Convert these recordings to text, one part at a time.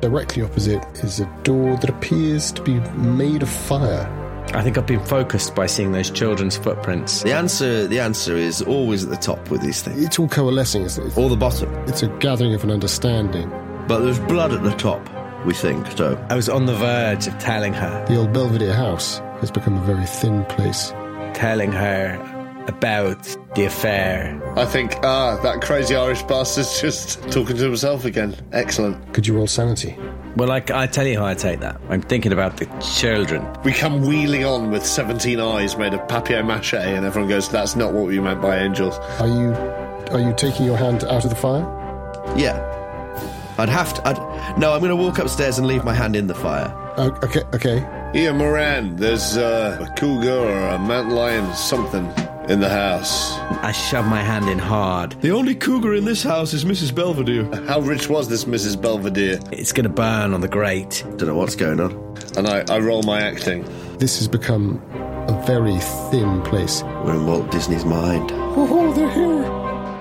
Directly opposite is a door that appears to be made of fire. I think I've been focused by seeing those children's footprints. The answer, the answer is always at the top with these things, It's all coalescing, isn't it? or the bottom. It's a gathering of an understanding. But there's blood at the top. We think so. I was on the verge of telling her, The old Belvedere house has become a very thin place. telling her about the affair. I think, ah, that crazy Irish bastard's just talking to himself again. Excellent. Could you roll sanity? Well, I, I tell you how I take that. I'm thinking about the children. We come wheeling on with 17 eyes made of papier mache, and everyone goes, that's not what we meant by angels. Are you are you taking your hand out of the fire? Yeah. I'd have to. I'd, no, I'm going to walk upstairs and leave my hand in the fire. Okay, okay. Here, Moran, there's uh, a cougar or a mountain lion, something in the house. I shove my hand in hard. The only cougar in this house is Mrs. Belvedere. How rich was this Mrs. Belvedere? It's going to burn on the grate. Don't know what's going on. And I, I roll my acting. This has become a very thin place. We're in Walt Disney's mind. Oh, oh they're here.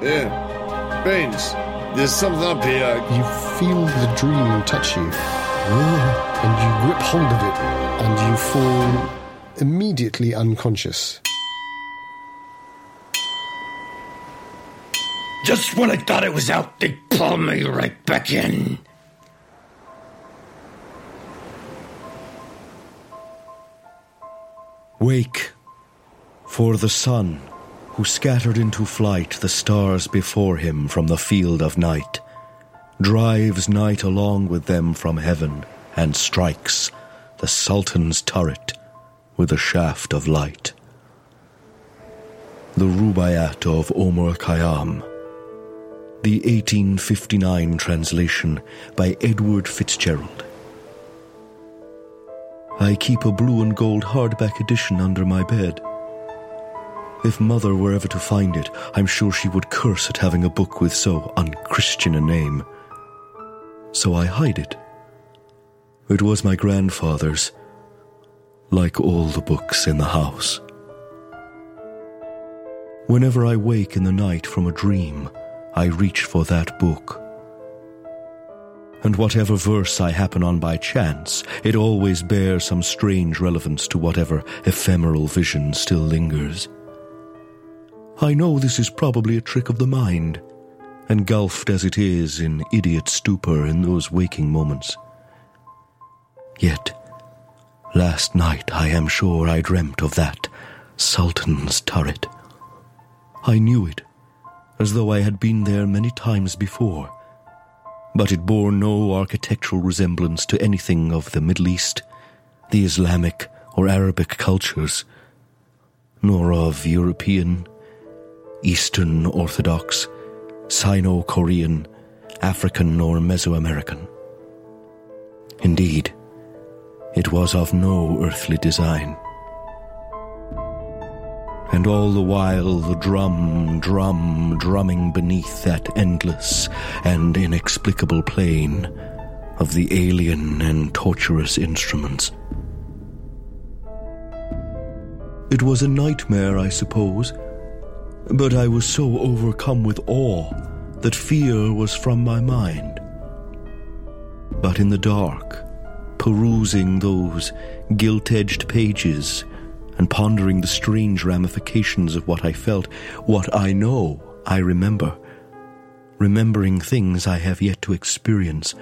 Yeah. Beans, there's something up here. You feel the dream touch you, and you grip hold of it, and you fall immediately unconscious. Just when I thought it was out, they pull me right back in. Wake, for the sun, who scattered into flight the stars before him from the field of night, drives night along with them from heaven and strikes the Sultan's turret with a shaft of light. The Rubaiyat of Omar Khayyam. The 1859 translation by Edward Fitzgerald. I keep a blue and gold hardback edition under my bed. If Mother were ever to find it, I'm sure she would curse at having a book with so unchristian a name. So I hide it. It was my grandfather's, like all the books in the house. Whenever I wake in the night from a dream, I reach for that book. And whatever verse I happen on by chance, it always bears some strange relevance to whatever ephemeral vision still lingers. I know this is probably a trick of the mind, engulfed as it is in idiot stupor in those waking moments. Yet, last night I am sure I dreamt of that Sultan's turret. I knew it, as though I had been there many times before but it bore no architectural resemblance to anything of the Middle East, the Islamic or Arabic cultures, nor of European, Eastern Orthodox, Sino Korean, African, or Mesoamerican. Indeed, it was of no earthly design. And all the while the drum, drum, drumming beneath that endless and inexplicable plain of the alien and torturous instruments. It was a nightmare, I suppose, but I was so overcome with awe that fear was from my mind. But in the dark, perusing those gilt edged pages and pondering the strange ramifications of what I felt, what I know I remember, remembering things I have yet to experience,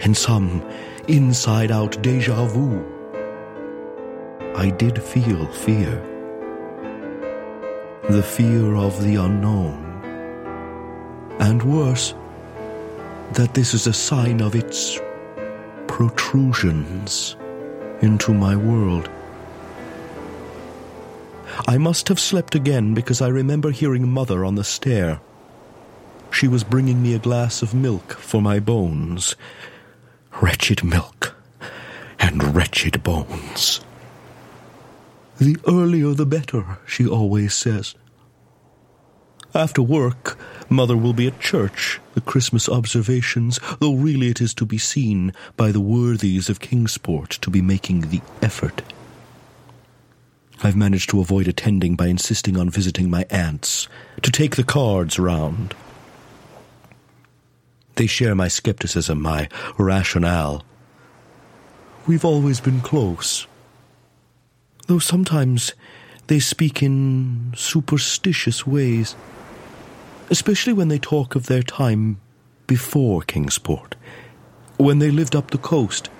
and some inside out deja vu. I did feel fear. The fear of the unknown. And worse, that this is a sign of its protrusions into my world. I must have slept again because I remember hearing Mother on the stair. She was bringing me a glass of milk for my bones. Wretched milk and wretched bones. The earlier the better, she always says. After work, Mother will be at church, the Christmas observations, though really it is to be seen by the worthies of Kingsport to be making the effort. I've managed to avoid attending by insisting on visiting my aunts, to take the cards round. They share my skepticism, my rationale. We've always been close. Though sometimes they speak in superstitious ways, especially when they talk of their time before Kingsport, when they lived up the coast.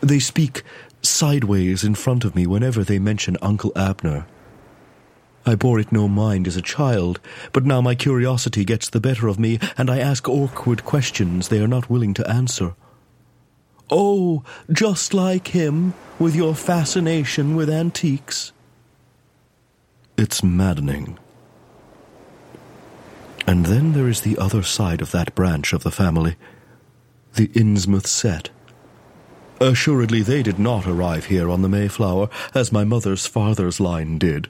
They speak sideways in front of me whenever they mention Uncle Abner. I bore it no mind as a child, but now my curiosity gets the better of me, and I ask awkward questions they are not willing to answer. Oh, just like him, with your fascination with antiques. It's maddening. And then there is the other side of that branch of the family, the Innsmouth set. Assuredly, they did not arrive here on the Mayflower, as my mother's father's line did.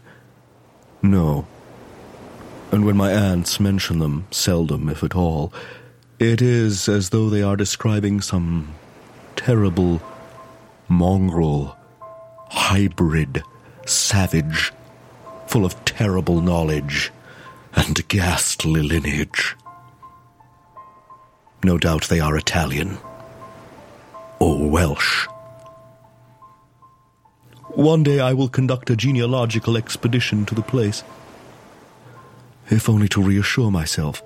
No. And when my aunts mention them, seldom, if at all, it is as though they are describing some terrible mongrel, hybrid, savage, full of terrible knowledge and ghastly lineage. No doubt they are Italian or Welsh. One day I will conduct a genealogical expedition to the place, if only to reassure myself.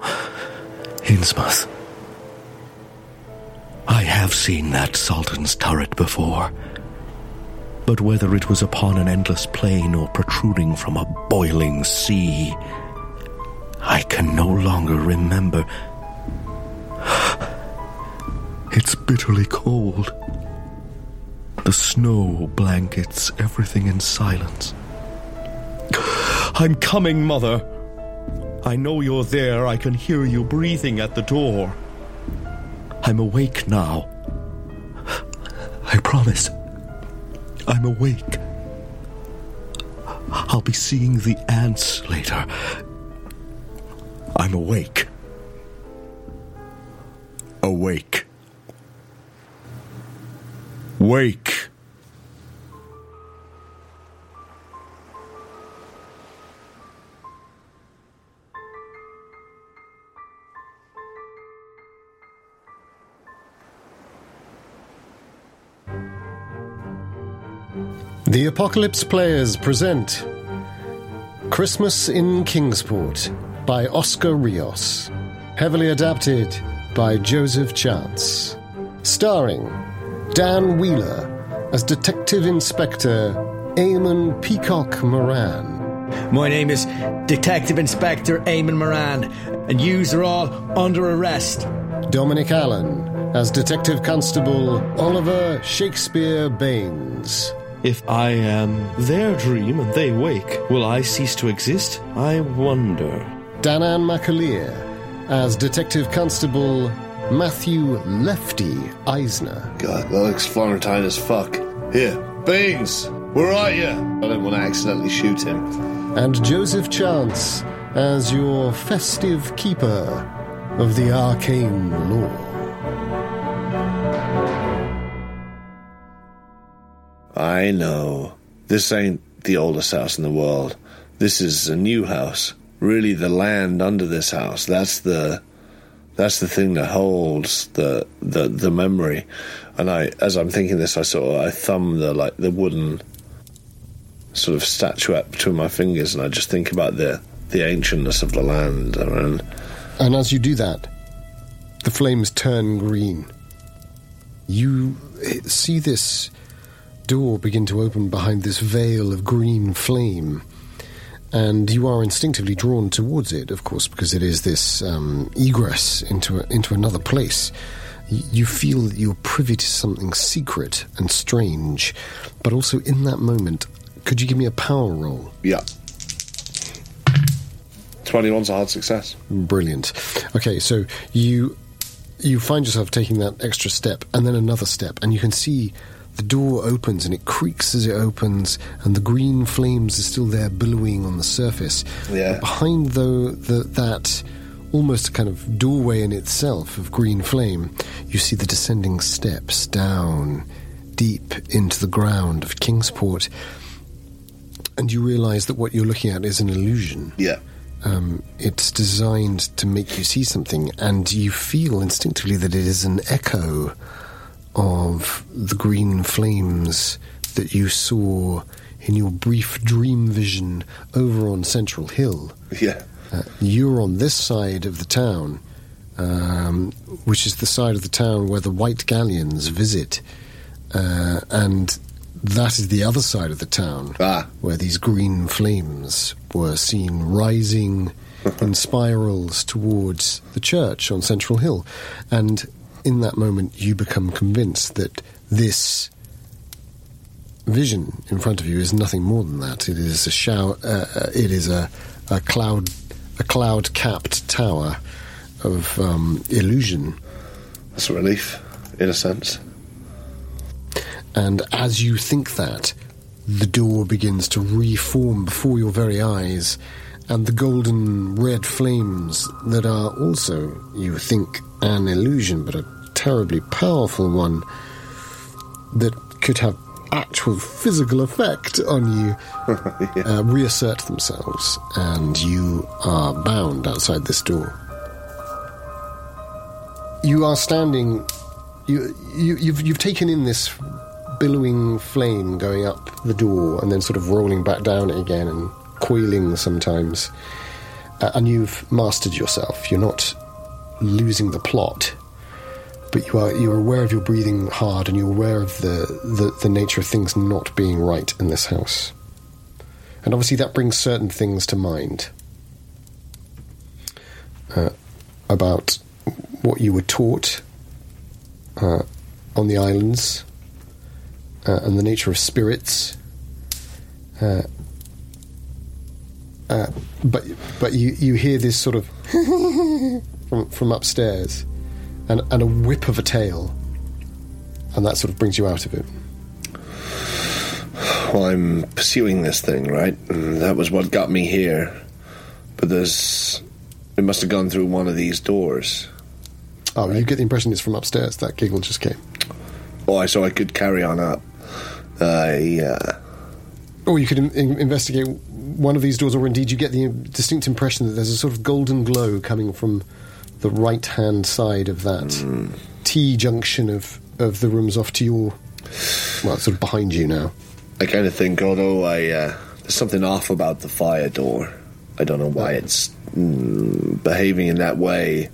Innsmouth. I have seen that Sultan's turret before. But whether it was upon an endless plain or protruding from a boiling sea, I can no longer remember. Bitterly cold. The snow blankets everything in silence. I'm coming, Mother. I know you're there. I can hear you breathing at the door. I'm awake now. I promise. I'm awake. I'll be seeing the ants later. I'm awake. Awake. Wake. The Apocalypse Players present Christmas in Kingsport by Oscar Rios. Heavily adapted by Joseph Chance. Starring Dan Wheeler as Detective Inspector Eamon Peacock Moran. My name is Detective Inspector Eamon Moran, and yous are all under arrest. Dominic Allen as Detective Constable Oliver Shakespeare Baines. If I am their dream and they wake, will I cease to exist? I wonder. Danan McAleer as Detective Constable Matthew Lefty Eisner. God, that looks Florentine as fuck. Here, Beans, where are you? I don't want to accidentally shoot him. and Joseph Chance as your festive keeper of the arcane law. I know. This ain't the oldest house in the world. This is a new house. Really, the land under this house. That's the. That's the thing that holds the the the memory, and I, as I'm thinking this, I sort of I thumb the like the wooden sort of statuette between my fingers, and I just think about the the ancientness of the land and And as you do that, the flames turn green. You eh, see this door begin to open behind this veil of green flame. And you are instinctively drawn towards it, of course, because it is this um, egress into a, into another place. Y- You feel that you're privy to something secret and strange, but also in that moment, could you give me a power roll? yeah. Twenty one's a hard success. Brilliant. Okay, so you you find yourself taking that extra step and then another step, and you can see the door opens and it creaks as it opens, and the green flames are still there billowing on the surface. Yeah. But behind though the, that almost kind of doorway in itself of green flame, you see the descending steps down deep into the ground of Kingsport, and you realise that what you're looking at is an illusion Yeah. Um, it's designed to make you see something, and you feel instinctively that it is an echo of the green flames that you saw in your brief dream vision over on Central Hill. Yeah. Uh, you're on this side of the town, um, which is the side of the town where the white galleons visit, uh, and that is the other side of the town Ah. where these green flames were seen rising in spirals towards the church on Central Hill. And in that moment, you become convinced that this vision in front of you is nothing more than that. It is a shower. Uh, uh, it is a, a cloud, a cloud-capped tower of um, illusion. That's a relief, in a sense. And as you think that, the door begins to reform before your very eyes, and the golden red flames that are also, you think, an illusion, but a terribly powerful one that could have actual physical effect on you, uh, reassert themselves, and you are bound outside this door. You are standing. You, you, you've, you've taken in this billowing flame going up the door and then sort of rolling back down it again and coiling sometimes. Uh, and you've mastered yourself. You're not losing the plot, but you are you're aware of your breathing hard and you're aware of the, the, the nature of things not being right in this house. And obviously that brings certain things to mind uh, about what you were taught uh, on the islands uh, and the nature of spirits. Uh, uh, but but you, you hear this sort of from from upstairs, and and a whip of a tail, and that sort of brings you out of it. Well, I'm pursuing this thing, right? And that was what got me here. But there's. It must have gone through one of these doors. Oh, you get the impression it's from upstairs. That giggle just came. Oh, I so I could carry on up. Uh, yeah. Or you could in- in- investigate one of these doors, or indeed you get the distinct impression that there's a sort of golden glow coming from the right hand side of that T junction of, of the rooms off to your. Well, sort of behind you now. I kind of think, although I. Uh, there's something off about the fire door. I don't know why it's mm, behaving in that way.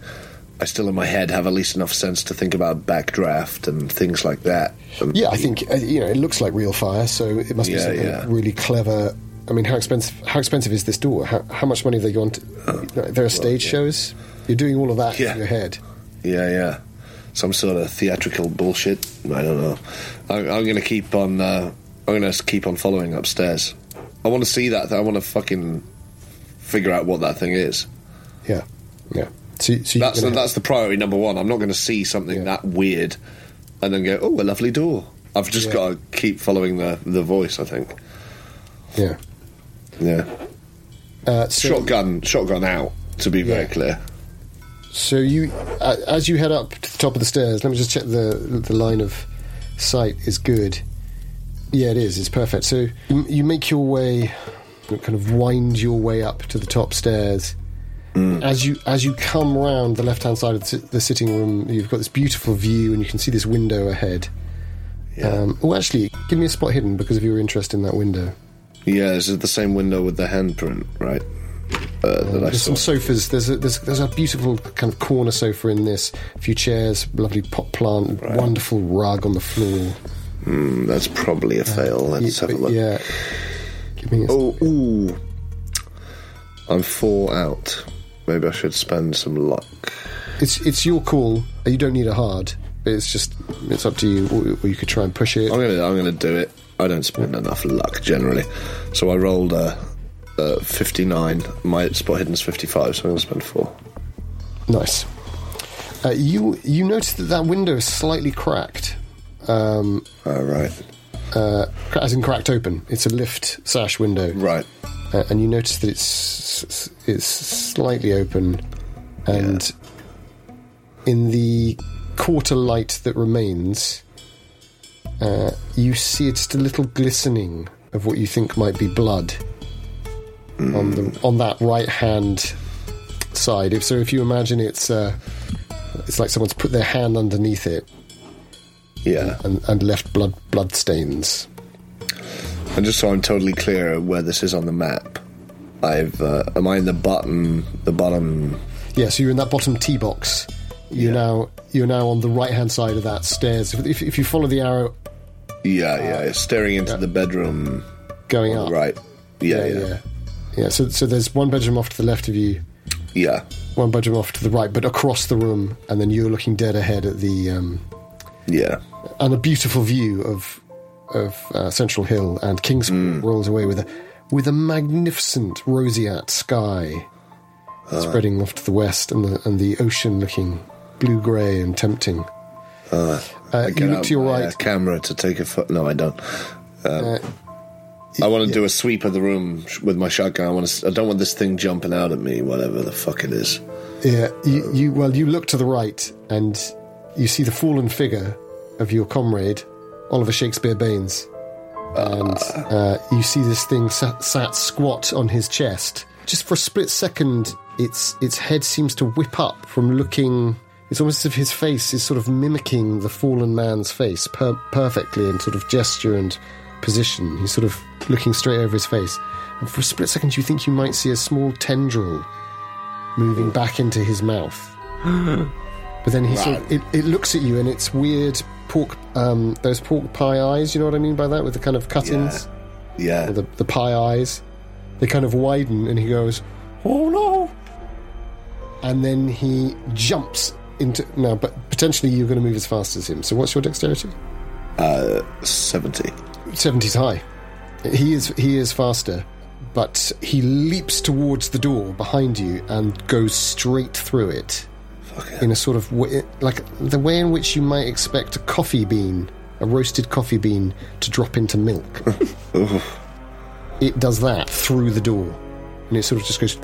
I still, in my head, have at least enough sense to think about backdraft and things like that. Um, Yeah, I think uh, you know it looks like real fire, so it must be Yeah, something yeah. really clever. I mean, how expensive? How expensive is this door? How, how much money have they gone to? there are stage shows. You're doing all of that Yeah. in your head. Yeah, yeah. Some sort of theatrical bullshit. I don't know. I, I'm going to keep on. Uh, I'm going to keep on following upstairs. I want to see that. I want to fucking figure out what that thing is. Yeah, yeah. So, so That's the, gonna- that's the priority number one. I'm not going to see something Yeah. that weird and then go, oh, a lovely door. I've just Yeah. got to keep following the the voice. I think. yeah. Yeah. Uh, so, shotgun, shotgun out. To be very Yeah. clear. So you, as you head up to the top of the stairs, let me just check the the line of sight is good. Yeah, it is. It's perfect. So you, you make your way, kind of wind your way up to the top stairs. As you as you come round the left hand side of the, the sitting room, you've got this beautiful view, and you can see this window ahead. Um, oh, actually, give me a spot hidden because of your interest in that window. Yeah, this is the same window with the handprint, right? Uh, that I There's some sofas. There's a, there's, there's a beautiful kind of corner sofa in this. A few chairs, lovely pot plant, wonderful rug on the floor. Mm, that's probably a fail. Let's have a look. Yeah. Give me a, Oh, ooh. I'm four out. Maybe I should spend some luck. It's it's your call. You don't need a hard. It's just it's up to you. Or, or you could try and push it. I'm gonna, I'm gonna do it. I don't spend enough luck generally, so I rolled a, a 59. My spot hidden's 55, so I'm gonna spend four. Nice. Uh, you you notice that that window is slightly cracked, um, right. uh, as in cracked open. It's a lift sash window, right. uh, and you notice that it's it's slightly open, and in the quarter light that remains, uh, you see just a little glistening of what you think might be blood on the on that right hand side. If so, if you imagine it's uh, it's like someone's put their hand underneath it Yeah. and, and left blood blood stains. And just so I'm totally clear where this is on the map, I've uh, am I in the bottom the bottom Yeah, so you're in that bottom T box. You're now you're now on the right hand side of that stairs. If, if you follow the arrow Yeah, yeah, staring into the bedroom going up, right. Yeah, yeah, yeah. Yeah. So so there's one bedroom off to the left of you, Yeah. one bedroom off to the right, but across the room, and then you're looking dead ahead at the um, Yeah. and a beautiful view of of uh, Central Hill and Kingsport rolls away with a with a magnificent roseate sky spreading off to the west and the and the ocean looking blue grey and tempting. Uh, Get you look to your uh, right. camera to take a foot. No, I don't. Uh, I want to do a sweep of the room with my shotgun. I want to. I don't want this thing jumping out at me, whatever the fuck it is. Yeah, you, you well, you look to the right and you see the fallen figure of your comrade, Oliver Shakespeare Baines, and uh, you see this thing sat, sat squat on his chest. Just for a split second, its its head seems to whip up from looking. It's almost as if his face is sort of mimicking the fallen man's face per- perfectly in sort of gesture and position. He's sort of looking straight over his face, and for a split second, you think you might see a small tendril moving back into his mouth. but then he sort of, it, it looks at you and it's weird pork, um, those pork pie eyes, you know what I mean by that? With the kind of cut-ins, Yeah. the, the pie eyes. They kind of widen and he goes, oh no! And then he jumps into, now, but potentially you're going to move as fast as him. So what's your dexterity? Uh, Seventy. 70's high. He is he is faster, but he leaps towards the door behind you and goes straight through it in a sort of way, like the way in which you might expect a coffee bean, a roasted coffee bean, to drop into milk. it does that through the door, and it sort of just goes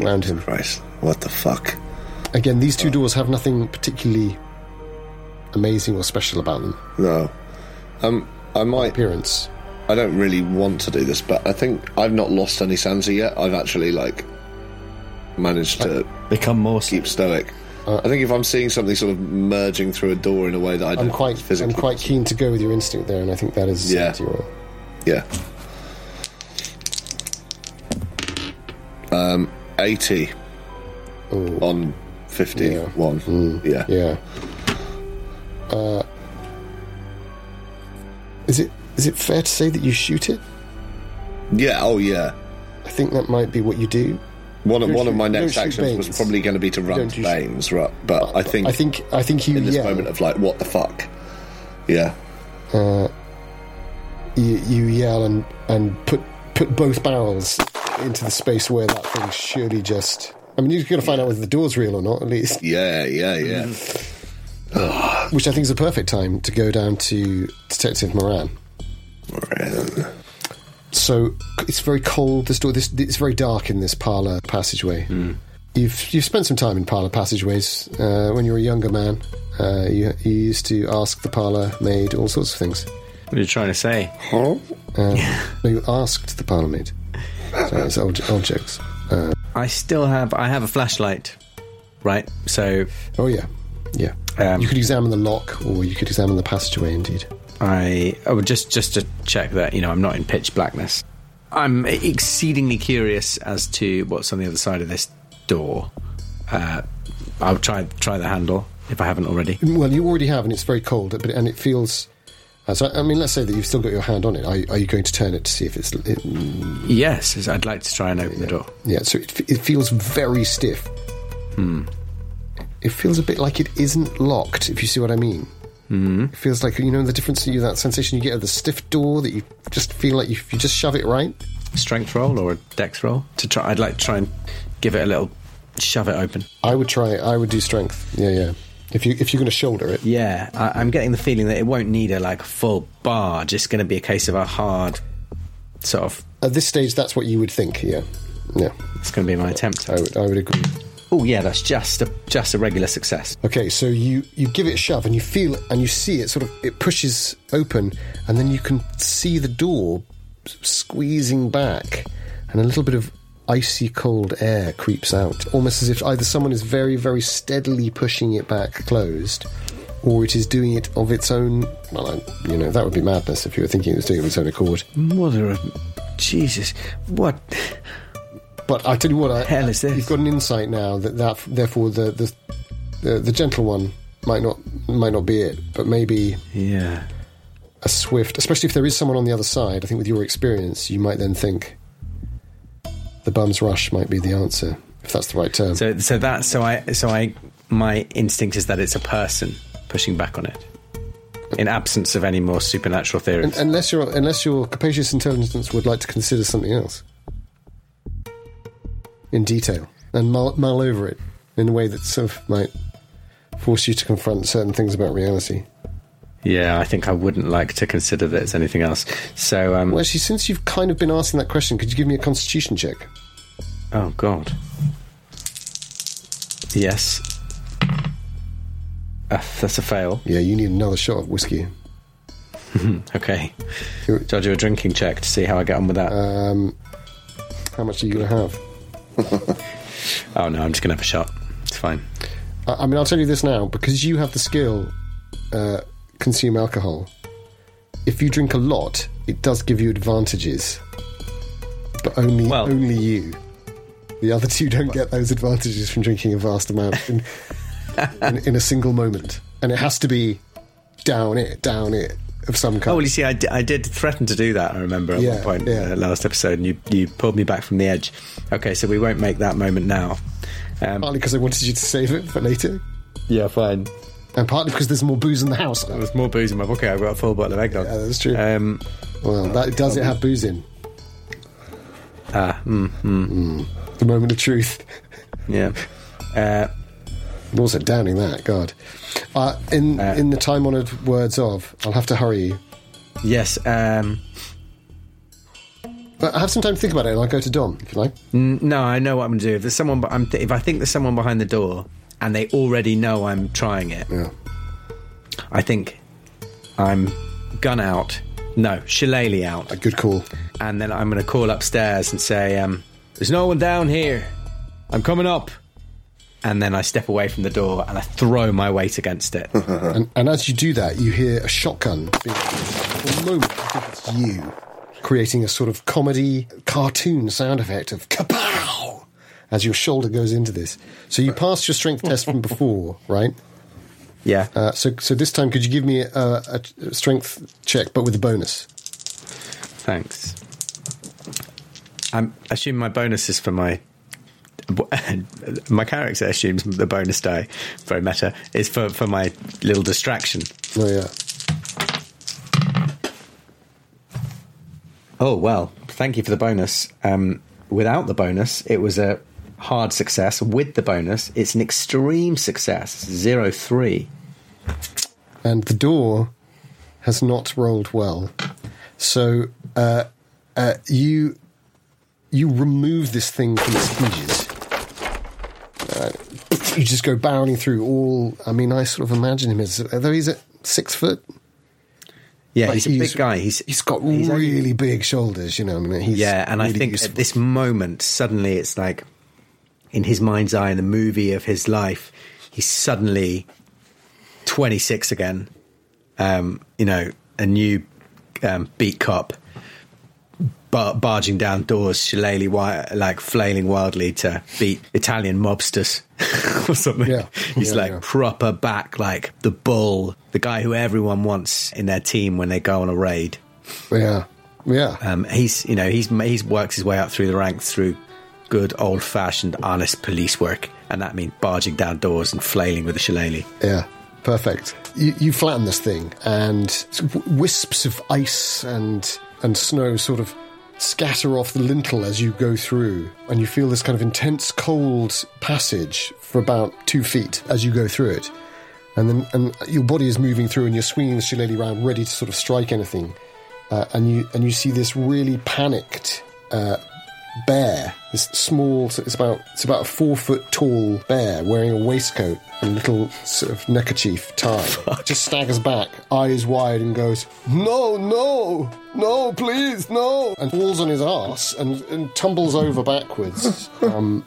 around him. Christ, what the fuck? Again, these two doors have nothing particularly amazing or special about them. No. Um, I might. Appearance. I don't really want to do this, but I think I've not lost any sanity yet. I've actually like managed to Become more. keep stoic. I think if I'm seeing something sort of merging through a door in a way that I don't I'm quite, physically I'm quite keen to go with your instinct there, and I think that is Yeah. Yeah. Um, 80 Ooh. on 51. Yeah. Yeah. Uh, is it is it fair to say that you shoot it? Yeah, oh yeah. I think that might be what you do. One of, Don't one of my next shoot actions was probably going to be to run to Baines, right? But I think, I think I think you in this yell. moment of like, what the fuck? Yeah. Uh, you, you yell and and put put both barrels into the space where that thing surely just. I mean, you're going to find out whether the door's real or not, at least. Yeah, yeah, yeah. Which I think is a perfect time to go down to Detective Moran. Moran. So it's very cold. This door, this it's very dark in this parlor passageway. You've you've spent some time in parlor passageways uh, when you were a younger man. Uh, you, you used to ask the parlor maid all sorts of things. What are you trying to say? Um, no, you asked the parlor maid. So it's old, old jokes. Uh, I still have. I have a flashlight, right? So oh yeah, yeah. Um, you could examine the lock, or you could examine the passageway. Indeed. I would just just to check that you know I'm not in pitch blackness. I'm exceedingly curious as to what's on the other side of this door. Uh, I'll try try the handle if I haven't already. Well, you already have, and it's very cold, but and it feels. Uh, so, I mean, let's say that you've still got your hand on it. Are, are you going to turn it to see if it's? It, Yes, I'd like to try and open the door. yeah. So it, it feels very stiff. Hmm. It feels a bit like it isn't locked. If you see what I mean. Mm-hmm. It feels like you know the difference. You that sensation you get of the stiff door that you just feel like you, you just shove it right. Strength roll or a dex roll to try. I'd like to try and give it a little shove it open. I would try. I would do strength. Yeah, yeah. If you if you're going to shoulder it, Yeah, I, I'm getting the feeling that it won't need a like full bar. Just going to be a case of a hard sort of. at this stage, that's what you would think. Yeah, yeah. It's going to be my attempt. I would I would agree. Oh yeah, that's just a just a regular success. Okay, so you you give it a shove and you feel and you see it sort of it pushes open and then you can see the door squeezing back and a little bit of icy cold air creeps out, almost as if either someone is very, very steadily pushing it back closed, or it is doing it of its own. Well, I- you know, that would be madness if you were thinking it was doing it of its own accord. Mother of Jesus! What? But I tell you what, I, Hell is this? You've got an insight now that, that therefore the, the the the gentle one might not might not be it, but maybe Yeah. a swift, especially if there is someone on the other side. I think with your experience, you might then think the bum's rush might be the answer, if that's the right term. So so that so I so I my instinct is that it's a person pushing back on it. In absence of any more supernatural theories. Un- unless your unless your capacious intelligence would like to consider something else in detail and mull, mull over it in a way that sort of might force you to confront certain things about reality. yeah, I think I wouldn't like to consider that it's anything else. So um Well, actually, since you've kind of been asking that question, could you give me a constitution check? Oh God. Yes. Uh, that's a fail. Yeah, you need another shot of whiskey. Okay. So I'll do a drinking check to see how I get on with that. Um, how much are you going to have? oh no, I'm just gonna have a shot. It's fine. I, I mean, I'll tell you this now because you have the skill, uh, consume alcohol. If you drink a lot, it does give you advantages, but only Well- only you. The other two don't get those advantages from drinking a vast amount in, in, in a single moment, and it has to be down it, down it of some kind. Oh well, you see, I, d- I did threaten to do that. I remember at Yeah, one point yeah. uh, last episode, and you you pulled me back from the edge. Okay, so we won't make that moment now. Um, partly because I wanted you to save it for later, yeah, fine. and partly because there's more booze in the house. now. There's more booze in my pocket. I've got a full bottle of eggnog. Yeah, that's true. Um, Well, that does it have booze in? ah, mm, mm, The moment of truth. yeah. Uh, Also downing that, God. Uh, in Uh, in the time honoured words of, I'll have to hurry you. yes. Um, But have some time to think about it, and I'll go to Dom if you like. N- No, I know what I'm going to do. If there's someone, but I'm th- if I think there's someone behind the door and they already know I'm trying it, Yeah. I think I'm gun out. No, shillelagh out, A good call. and then I'm going to call upstairs and say, um, "There's no one down here. I'm coming up." And then I step away from the door and I throw my weight against it. And, and as you do that, you hear a shotgun. Being, for a moment, you think it's you, creating a sort of comedy cartoon sound effect of kapow as your shoulder goes into this. So you passed your strength test from before, right? yeah. Uh, so, so this time, could you give me a, a, a strength check, but with a bonus? Thanks. I'm assuming my bonus is for my. My character assumes the bonus die, very meta, is for, for my little distraction. Oh yeah. Oh, well, thank you for the bonus. Um, without the bonus, it was a hard success. With the bonus, it's an extreme success zero three. and the door has not rolled well. So uh, uh, you you remove this thing from its hinges. You just go barreling through all. I mean, I sort of imagine him as though he's at six foot. Yeah, Like, he's a big guy. He's he's got he's really big shoulders. You know, I mean, he's yeah, and I think useful. at this moment, suddenly it's like in his mind's eye, in the movie of his life, he's suddenly 26 again. Um, you know, a new um, beat cop bar- barging down doors, shillelagh, wi- like flailing wildly to beat Italian mobsters or something. Yeah, He's yeah, like yeah. proper back, like the bull, the guy who everyone wants in their team when they go on a raid. yeah, yeah. Um, he's you know he's he's worked his way up through the ranks through good old fashioned honest police work, and that means barging down doors and flailing with a shillelagh. Yeah, perfect. You, you flatten this thing, and wisps of ice and and snow sort of scatter off the lintel as you go through, and you feel this kind of intense cold passage for about two feet as you go through it, and then and your body is moving through, and you're swinging the shillelagh around, ready to sort of strike anything, uh, and you and you see this really panicked. Uh, bear. This small, it's about it's about a four foot tall bear wearing a waistcoat and a little sort of neckerchief tie. Just staggers back, eyes wide, and goes, "No, no, no, please, no!" and falls on his ass and, and tumbles over backwards. Um,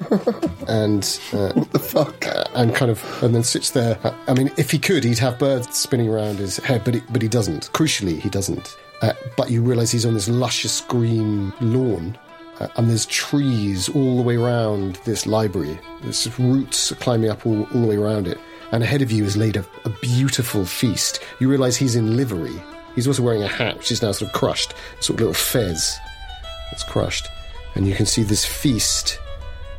and uh, what the fuck? and kind of, and then sits there. I mean, if he could, he'd have birds spinning around his head, but he, but he doesn't. Crucially, he doesn't. Uh, but you realise he's on this luscious green lawn, uh, and there's trees all the way around this library. There's roots climbing up all, all the way around it. And ahead of you is laid a, a beautiful feast. You realise he's in livery. He's also wearing a hat, which is now sort of crushed, sort of little fez that's crushed. And you can see this feast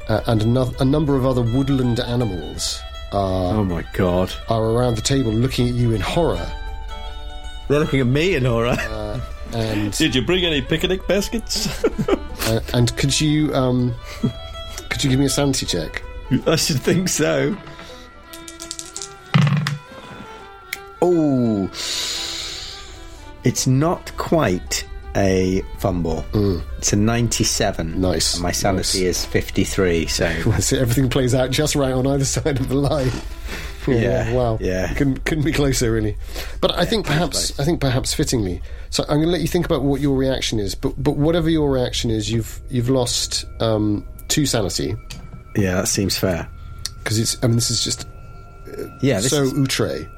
uh, and a number of other woodland animals are, Oh my god. are around the table looking at you in horror. They're looking at me in horror. And Did you bring any picnic baskets? uh, and could you um, could you give me a sanity check? I should think so. Oh, it's not quite a fumble. It's a 97. Nice, And my sanity nice. is 53, so. So everything plays out just right on either side of the line. Yeah, wow. yeah. Couldn't couldn't be closer, really. But I think perhaps I think perhaps fittingly. So I'm going to let you think about what your reaction is. But but whatever your reaction is, you've you've lost um, two sanity Yeah, that seems fair. because it's. I mean, this is just Yeah, this so is, outre,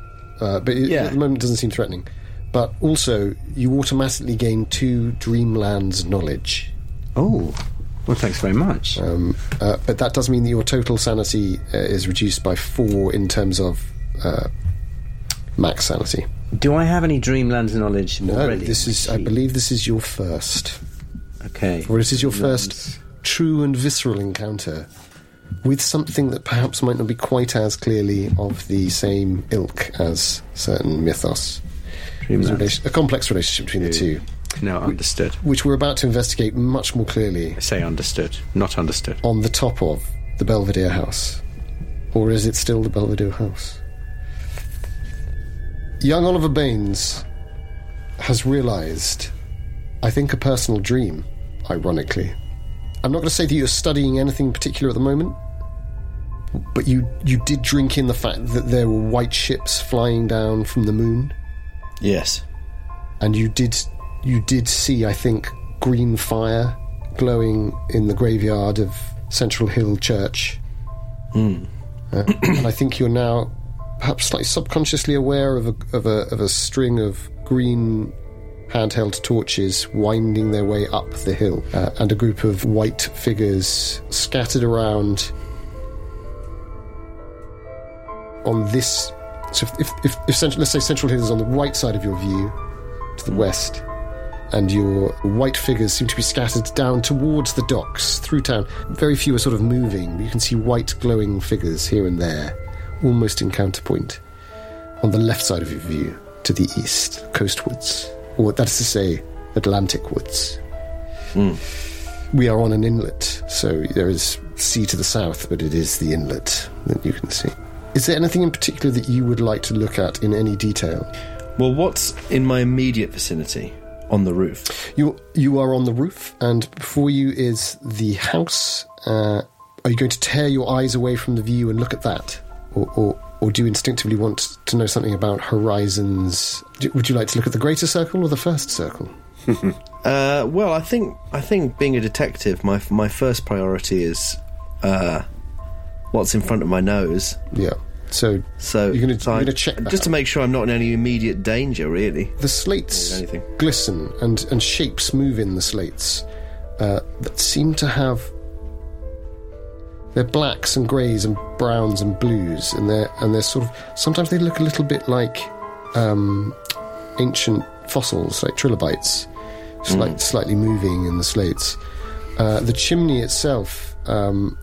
uh, but it, Yeah. at the moment it doesn't seem threatening. But also, you automatically gain two Dreamlands knowledge. Oh, well, thanks very much. Um, uh, but that does mean that your total sanity uh, is reduced by four in terms of uh, max sanity. Do I have any Dreamlands knowledge No, already? this is. I believe this is your first, Okay. or it is your first true and visceral encounter with something that perhaps might not be quite as clearly of the same ilk as certain mythos. Dreamlands. A complex relationship between the two, No, understood. which we're about to investigate much more clearly I say understood, not understood. on the top of the Belvedere House. Or is it still the Belvedere House? Young Oliver Baines has realised, I think, a personal dream, ironically. I'm not going to say that you're studying anything particular at the moment, but you, you did drink in the fact that there were white ships flying down from the moon, Yes. and you did you did see, I think, green fire glowing in the graveyard of Central Hill Church. Uh, and I think you're now perhaps slightly subconsciously aware of a, of a, of a string of green handheld torches winding their way up the hill, uh, and a group of white figures scattered around on this. So, if, if, if, if central, let's say Central Hill is on the right side of your view, to the west, and your white figures seem to be scattered down towards the docks through town. Very few are sort of moving, but you can see white glowing figures here and there, almost in counterpoint, on the left side of your view, to the east, coastwards, or that is to say, Atlantic woods. Hmm. We are on an inlet, so there is sea to the south, but it is the inlet that you can see. Is there anything in particular that you would like to look at in any detail? Well, what's in my immediate vicinity on the roof? You you are on the roof, and before you is the house. Uh, are you going to tear your eyes away from the view and look at that, or or, or do you instinctively want to know something about horizons? Do- Would you like to look at the greater circle or the first circle? Uh, well, I think I think being a detective, my my first priority is uh, what's in front of my nose. Yeah. So So you're going to so I- you're going to check that just to make sure I'm not in any immediate danger. Really, the slates glisten and and shapes move in the slates uh, that seem to have. They're blacks and greys and browns and blues, and they're and they're sort of sometimes they look a little bit like um, ancient fossils, like trilobites, slight, slightly moving in the slates. Uh, the chimney itself um,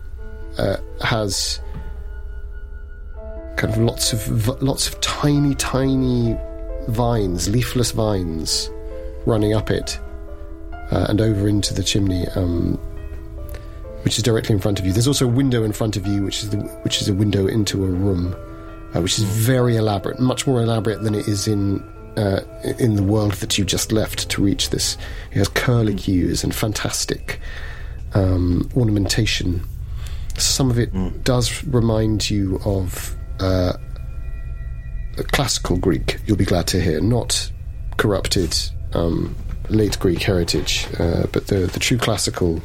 uh, has kind of lots of lots of tiny, tiny vines, leafless vines, running up it uh, and over into the chimney, um, which is directly in front of you. There's also a window in front of you, which is the, which is a window into a room, uh, which is very elaborate, much more elaborate than it is in. Uh, in the world that you just left to reach this, it has curlicues and fantastic um, ornamentation. Some of it does remind you of uh, a classical Greek, you'll be glad to hear, not corrupted um, late Greek heritage, uh, but the, the true classical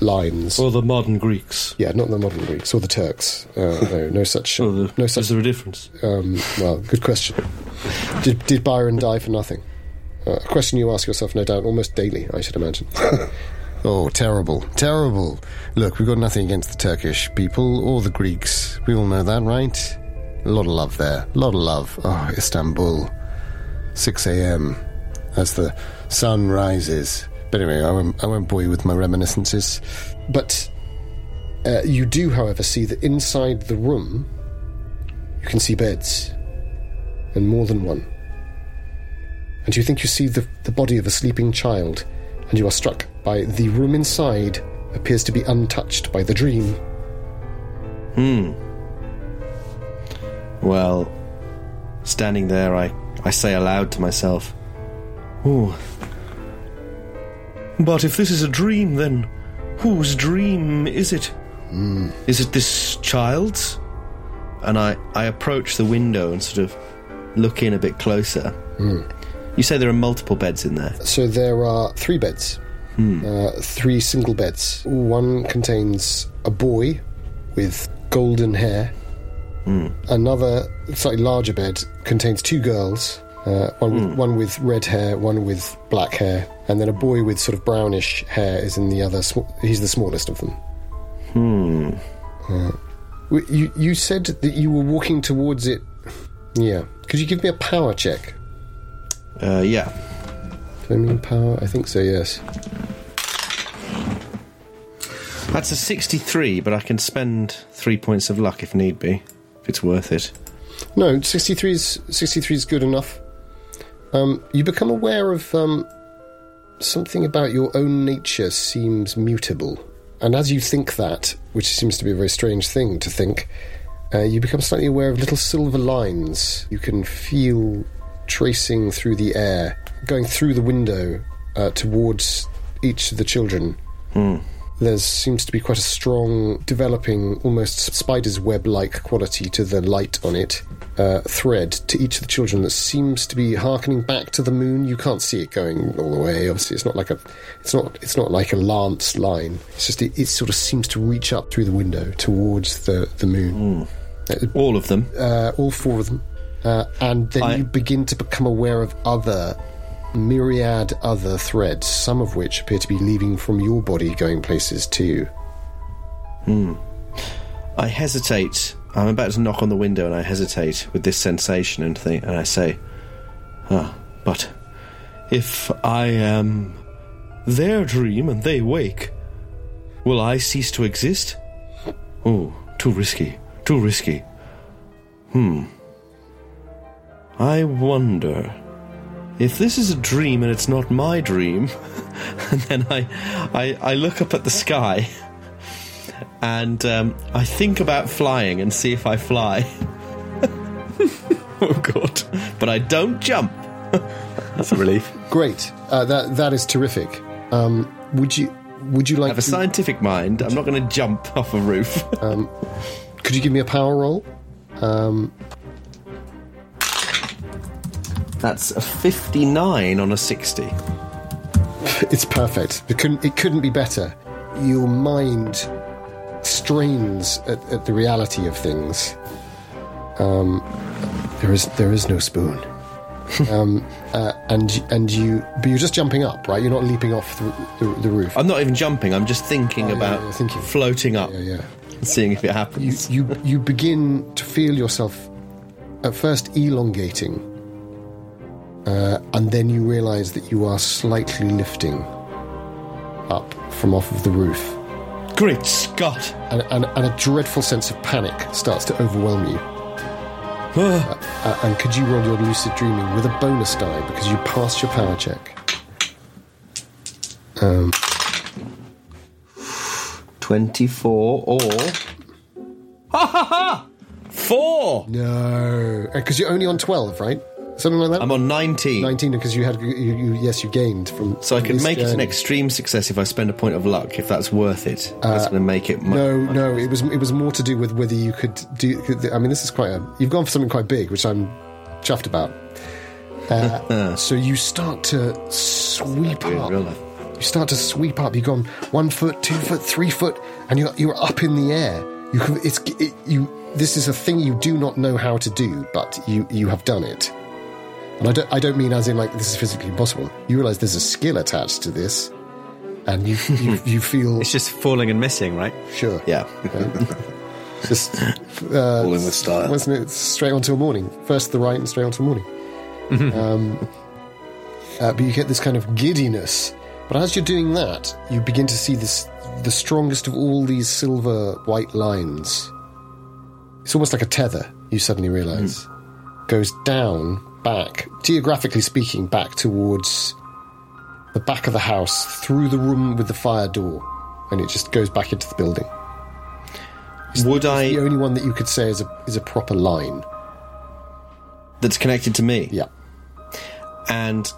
lines. Or the modern Greeks. yeah, not the modern Greeks or the Turks. Uh, no, no such. Or the, no is there a difference? Um, well, good question. Did, did Byron die for nothing? Uh, a question you ask yourself, no doubt, almost daily, I should imagine. oh, terrible, terrible. Look, we've got nothing against the Turkish people or the Greeks. We all know that, right? A lot of love there. A lot of love. Oh, Istanbul. 6 a.m. as the sun rises. But anyway, I won't, I won't bore you with my reminiscences. But uh, you do, however, see that inside the room, you can see beds, and more than one. And you think you see the, the body of a sleeping child, and you are struck by the room inside appears to be untouched by the dream. Well, standing there, I, I say aloud to myself, Ooh. But if this is a dream, then whose dream is it? Hmm. Is it this child's? And I, I approach the window and sort of look in a bit closer. Hmm. You say there are multiple beds in there. So there are three beds, hmm. uh, three single beds. One contains a boy with golden hair. Another slightly larger bed contains two girls. Uh, one with one with red hair, one with black hair, and then a boy with sort of brownish hair is in the other. Sm- he's the smallest of them. Hmm. you you said that you were walking towards it. Yeah. Could you give me a power check? Uh, yeah. Do I mean power? I think so. Yes. That's a 63, but I can spend three points of luck if need be, if it's worth it. No, 63 is 63 is good enough. Um, you become aware of um, something about your own nature seems mutable, and as you think that, which seems to be a very strange thing to think, uh, you become slightly aware of little silver lines you can feel tracing through the air, going through the window uh, towards each of the children. There seems to be quite a strong, developing, almost spider's web like quality to the light on it. Uh, thread to each of the children that seems to be harkening back to the moon. You can't see it going all the way. Obviously, it's not like a, it's not, it's not like a lance line. It's just it, it sort of seems to reach up through the window towards the the moon. Uh, All of them. uh, all four of them, uh, and then I- you begin to become aware of other myriad other threads, some of which appear to be leaving from your body, going places too. Hmm. I hesitate. I'm about to knock on the window and I hesitate with this sensation and think, and I say, ah, but if I am their dream and they wake, will I cease to exist? Oh, too risky, too risky. Hmm. I wonder if this is a dream and it's not my dream. and then I, I, I look up at the sky and um, I think about flying and see if I fly. oh god! But I don't jump. That's a relief. Great, uh, that that is terrific. Um, would you would you I like have a to, scientific mind. I'm not going to jump off a roof. Could you give me a power roll? Um, That's a 59 on a 60. it's perfect. It couldn't it couldn't be better. Your mind strains at, at the reality of things. Um, there is there is no spoon. um, uh, and and you but you're just jumping up, right? You're not leaping off the, the, the roof. I'm not even jumping. I'm just thinking Oh, about yeah, thinking. floating up, yeah, yeah. and seeing if it you, happens. you you begin to feel yourself at first elongating, uh, and then you realise that you are slightly lifting up from off of the roof, Great Scott! and, and, and a dreadful sense of panic starts to overwhelm you. Uh, and could you roll your lucid dreaming with a bonus die because you passed your power check? Um, 24 or. Ha ha ha! Four! no, because you're only on twelve, right? Something like that. I'm on 19. 19 because you had you, you yes you gained from So I can make it an extreme success if I spend a point of luck, if that's worth it. that's going to make it. No, no, it was it was more to do with whether you could do. I mean, this is quite a. You've gone for something quite big, which I'm chuffed about. Uh, so you start to sweep up. You start to sweep up. You've gone one foot, two foot, three foot, and you're you're up in the air. You can, it's it, you. This is a thing you do not know how to do, but you you have done it. And I don't I don't mean as in like this is physically impossible. You realise there's a skill attached to this, and you you, you feel It's just falling and missing, right? sure. Yeah. Just uh, Falling with style. wasn't it straight onto a morning? First the right and straight onto a morning. Um, uh, but you get this kind of giddiness. But as you're doing that, you begin to see this the strongest of all these silver white lines. It's almost like a tether. You suddenly realise goes down back, geographically speaking, back towards the back of the house through the room with the fire door, and it just goes back into the building. Would the I. The only one that you could say is a is a proper line. That's connected to me. Yeah. And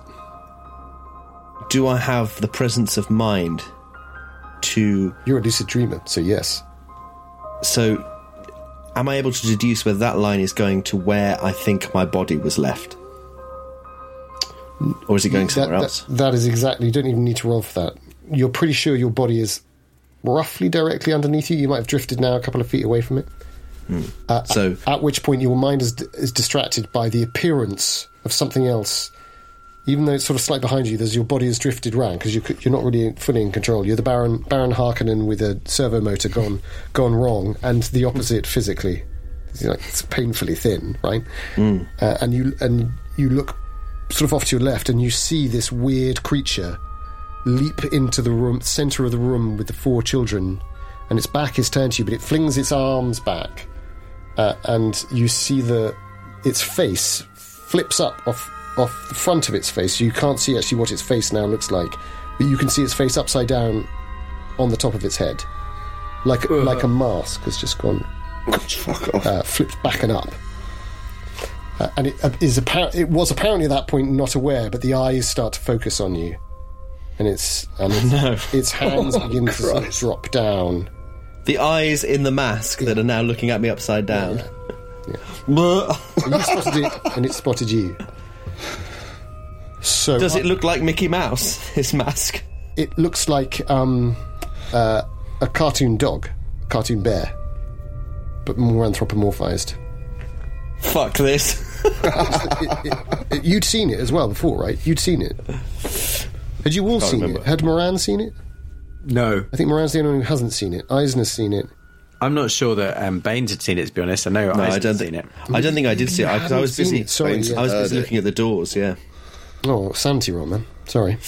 do I have the presence of mind to. You're a lucid dreamer, so yes. So, am I able to deduce whether that line is going to where I think my body was left? Or is it going somewhere that, else? That, that is exactly. You don't even need to roll for that. You're pretty sure your body is roughly directly underneath you. You might have drifted now a couple of feet away from it. Uh, So- at which point your mind is is distracted by the appearance of something else. Even though it's sort of slight behind you, there's your body has drifted round because you, you're not really fully in control. You're the Baron Baron Harkonnen with a servo motor gone gone wrong, and the opposite physically. It's, like, it's painfully thin, right? Uh, and you and you look sort of off to your left, and you see this weird creature leap into the room, center of the room with the four children, and its back is turned to you, but it flings its arms back, uh, and you see the its face flips up off off the front of its face. You can't see actually what its face now looks like, but you can see its face upside down on the top of its head, like like a mask has just gone uh, flipped back and up. Uh, and it uh, is appar- it was apparently at that point not aware, but the eyes start to focus on you, and its and its, its hands begin to sort of drop down. The eyes in the mask that are now looking at me upside down. And you spotted it, and it spotted you. So Does it look like Mickey Mouse, his mask? It looks like um, uh, a cartoon dog, cartoon bear, but more anthropomorphized. Fuck this. It- you'd seen it as well before, right? You'd seen it. Had you all seen remember. it? Had Moran seen it? No, I think Moran's the only one who hasn't seen it. Eisner's seen it. I'm not sure that um, Baines had seen it. To be honest, I know No, I I don't seen think. it. I don't think I did see it because I was busy. it. Sorry, I yeah. was busy Heard it. looking at the doors. Yeah. Oh, sanity roll, man. Sorry,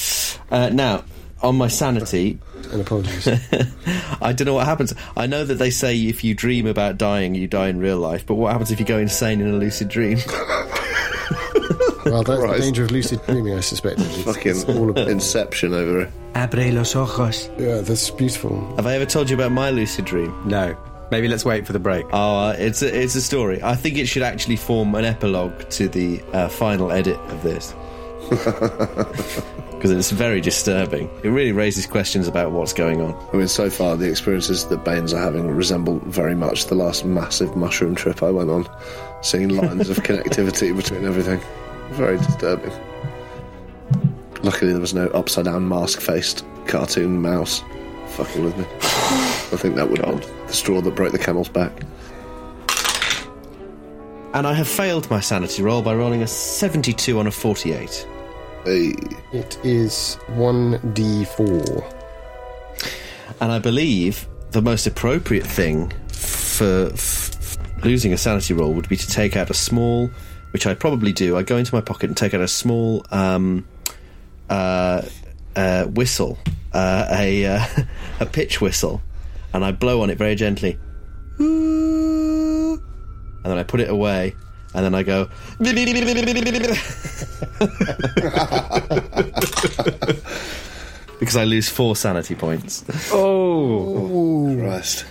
Uh, now, on my sanity, and apologies. I don't know what happens. I know that they say if you dream about dying, you die in real life. But what happens if you go insane in a lucid dream? well, that's the danger of lucid dreaming, I suspect. It's, Fucking it's all about, Inception over it. Abre los ojos. yeah, that's beautiful. Have I ever told you about my lucid dream? No, maybe let's wait for the break. Oh, uh, it's a, it's a story. I think it should actually form an epilogue to the uh, final edit of this. Because it's very disturbing. It really raises questions about what's going on. I mean, so far the experiences that Baines are having resemble very much the last massive mushroom trip I went on, seeing lines of connectivity between everything. Very disturbing. Luckily, there was no upside down mask faced cartoon mouse fucking with me. I think that would have been the straw that broke the camel's back. And I have failed my sanity roll by rolling a 72 on a 48. Hey, It is one d four. And I believe the most appropriate thing for f- losing a sanity roll would be to take out a small, which I probably do. I go into my pocket and take out a small um, uh, uh, whistle, uh, a uh, a pitch whistle, and I blow on it very gently, and then I put it away, and then I go. Because I lose four sanity points. Oh! Christ.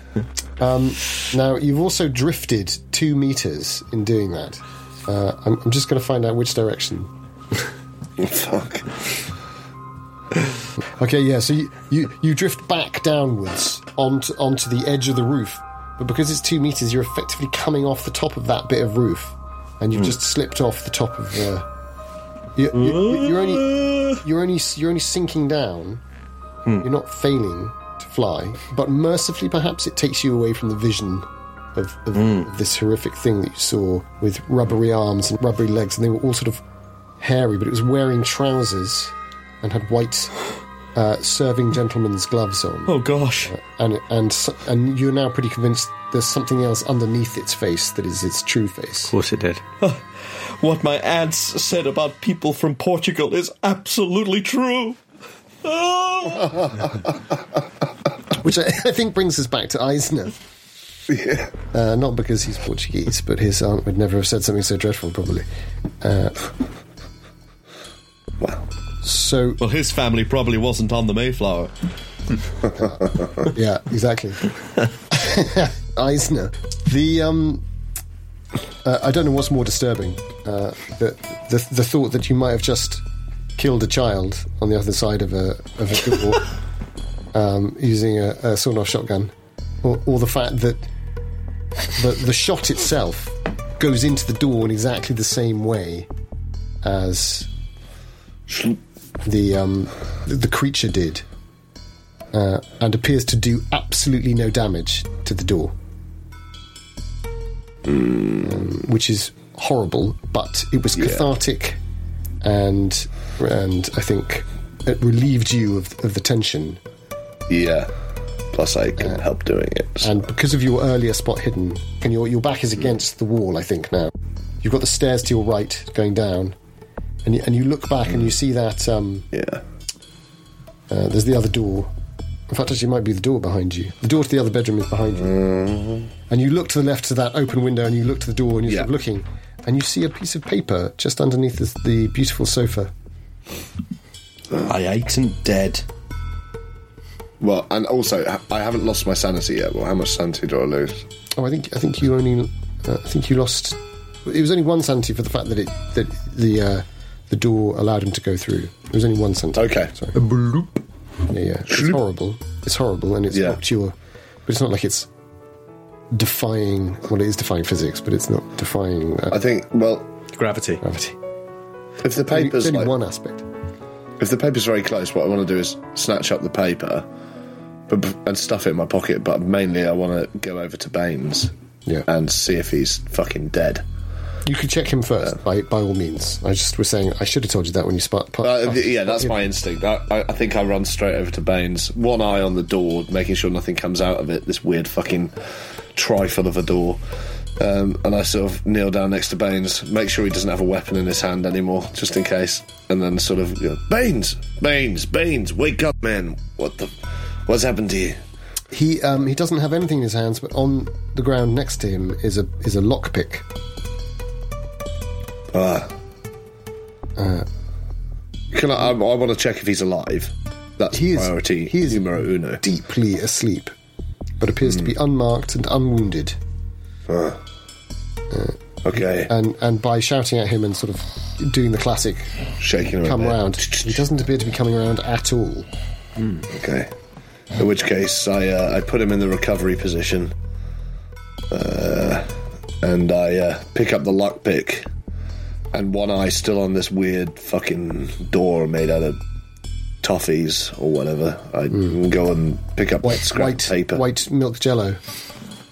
Um, now you've also drifted two meters in doing that. Uh, I'm, I'm just going to find out which direction. Fuck. Okay, yeah. So you, you, you drift back downwards onto onto the edge of the roof, but because it's two meters, you're effectively coming off the top of that bit of roof, and you've hmm. just slipped off the top of uh, the. You, you, you're only you're only you're only sinking down. Hmm. You're not failing to fly, but mercifully, perhaps it takes you away from the vision of, of, hmm. of this horrific thing that you saw with rubbery arms and rubbery legs, and they were all sort of hairy, but it was wearing trousers and had white uh, serving gentleman's gloves on Oh gosh. and and and you're now pretty convinced there's something else underneath its face that is its true face. Of course it did. What my aunts said about people from Portugal is absolutely true. Oh! Which I, I think brings us back to Eisner. Yeah. Uh, not because he's Portuguese, but his aunt would never have said something so dreadful, probably. Uh, Well, so, Well, his family probably wasn't on the Mayflower. yeah, exactly. Eisner. The, um, uh, I don't know what's more disturbing. Uh, the, the, the thought that you might have just killed a child on the other side of a, of a door um, using a, a sawn off shotgun, or, or the fact that the, the shot itself goes into the door in exactly the same way as the um, the, creature did, uh, and appears to do absolutely no damage to the door, um, which is horrible. But it was cathartic, and and I think it relieved you of, of the tension. yeah. Plus, I can help doing it. so- And because of your earlier spot hidden, and your your back is against the wall, I think now you've got the stairs to your right going down, and you, and you look back and you see that um, yeah. uh, there's the other door. In fact, actually, it might be the door behind you. The door to the other bedroom is behind you, and you look to the left to that open window, and you look to the door, and you're sort of looking, and you see a piece of paper just underneath the, the beautiful sofa. I ate and dead. Well, and also, I haven't lost my sanity yet. Well, how much sanity do I lose? Oh, I think I think you only uh, I think you lost. It was only one sanity for the fact that it that the uh, the door allowed him to go through. It was only one sentence. Okay. sorry. A bloop. Yeah, yeah. It's horrible. It's horrible, and it's Yeah. not your. But it's not like it's defying. Well, it is defying physics, but it's not defying uh, I think, well, Gravity. gravity. if the Only- It's paper's only like, one aspect. if the paper's very close, what I want to do is snatch up the paper, but and stuff it in my pocket. But mainly, I want to go over to Baines, Yeah. and see if he's fucking dead. You could check him first, by by all means. I just was saying I should have told you that when you spot. Uh, yeah, that's my instinct. I, I, I think I run straight over to Baines, one eye on the door, making sure nothing comes out of it. This weird fucking trifle of a door. Um, and I sort of kneel down next to Baines, make sure he doesn't have a weapon in his hand anymore, just in case. And then sort of, you know, Baines, Baines, Baines, wake up, man! What the, what's happened to you? He um, he doesn't have anything in his hands, but on the ground next to him is a is a lockpick. Ah. Can I? I, I want to check if he's alive. That's He is priority he is numero uno. deeply asleep, but appears to be unmarked and unwounded. Uh, Okay, And and by shouting at him and sort of doing the classic shaking come round, he doesn't appear to be coming around at all. Okay. In which case, I uh, I put him in the recovery position, uh, and I uh, pick up the lockpick, and one eye still on this weird fucking door made out of toffees or whatever. I go and pick up White scrap white paper. white milk jello.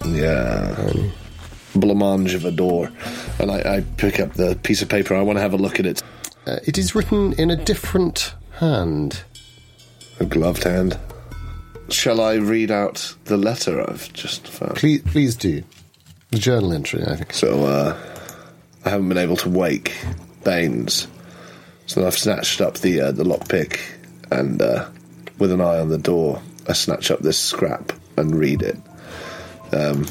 Yeah. Blancmange of a door, and I, I pick up the piece of paper. I want to have a look at it. Uh, it is written in a different hand. A gloved hand. Shall I read out the letter I've just found? Please please do. The journal entry, I think. So uh, I haven't been able to wake Baines. So I've snatched up the uh, the lockpick and uh, with an eye on the door, I snatch up this scrap and read it. Um,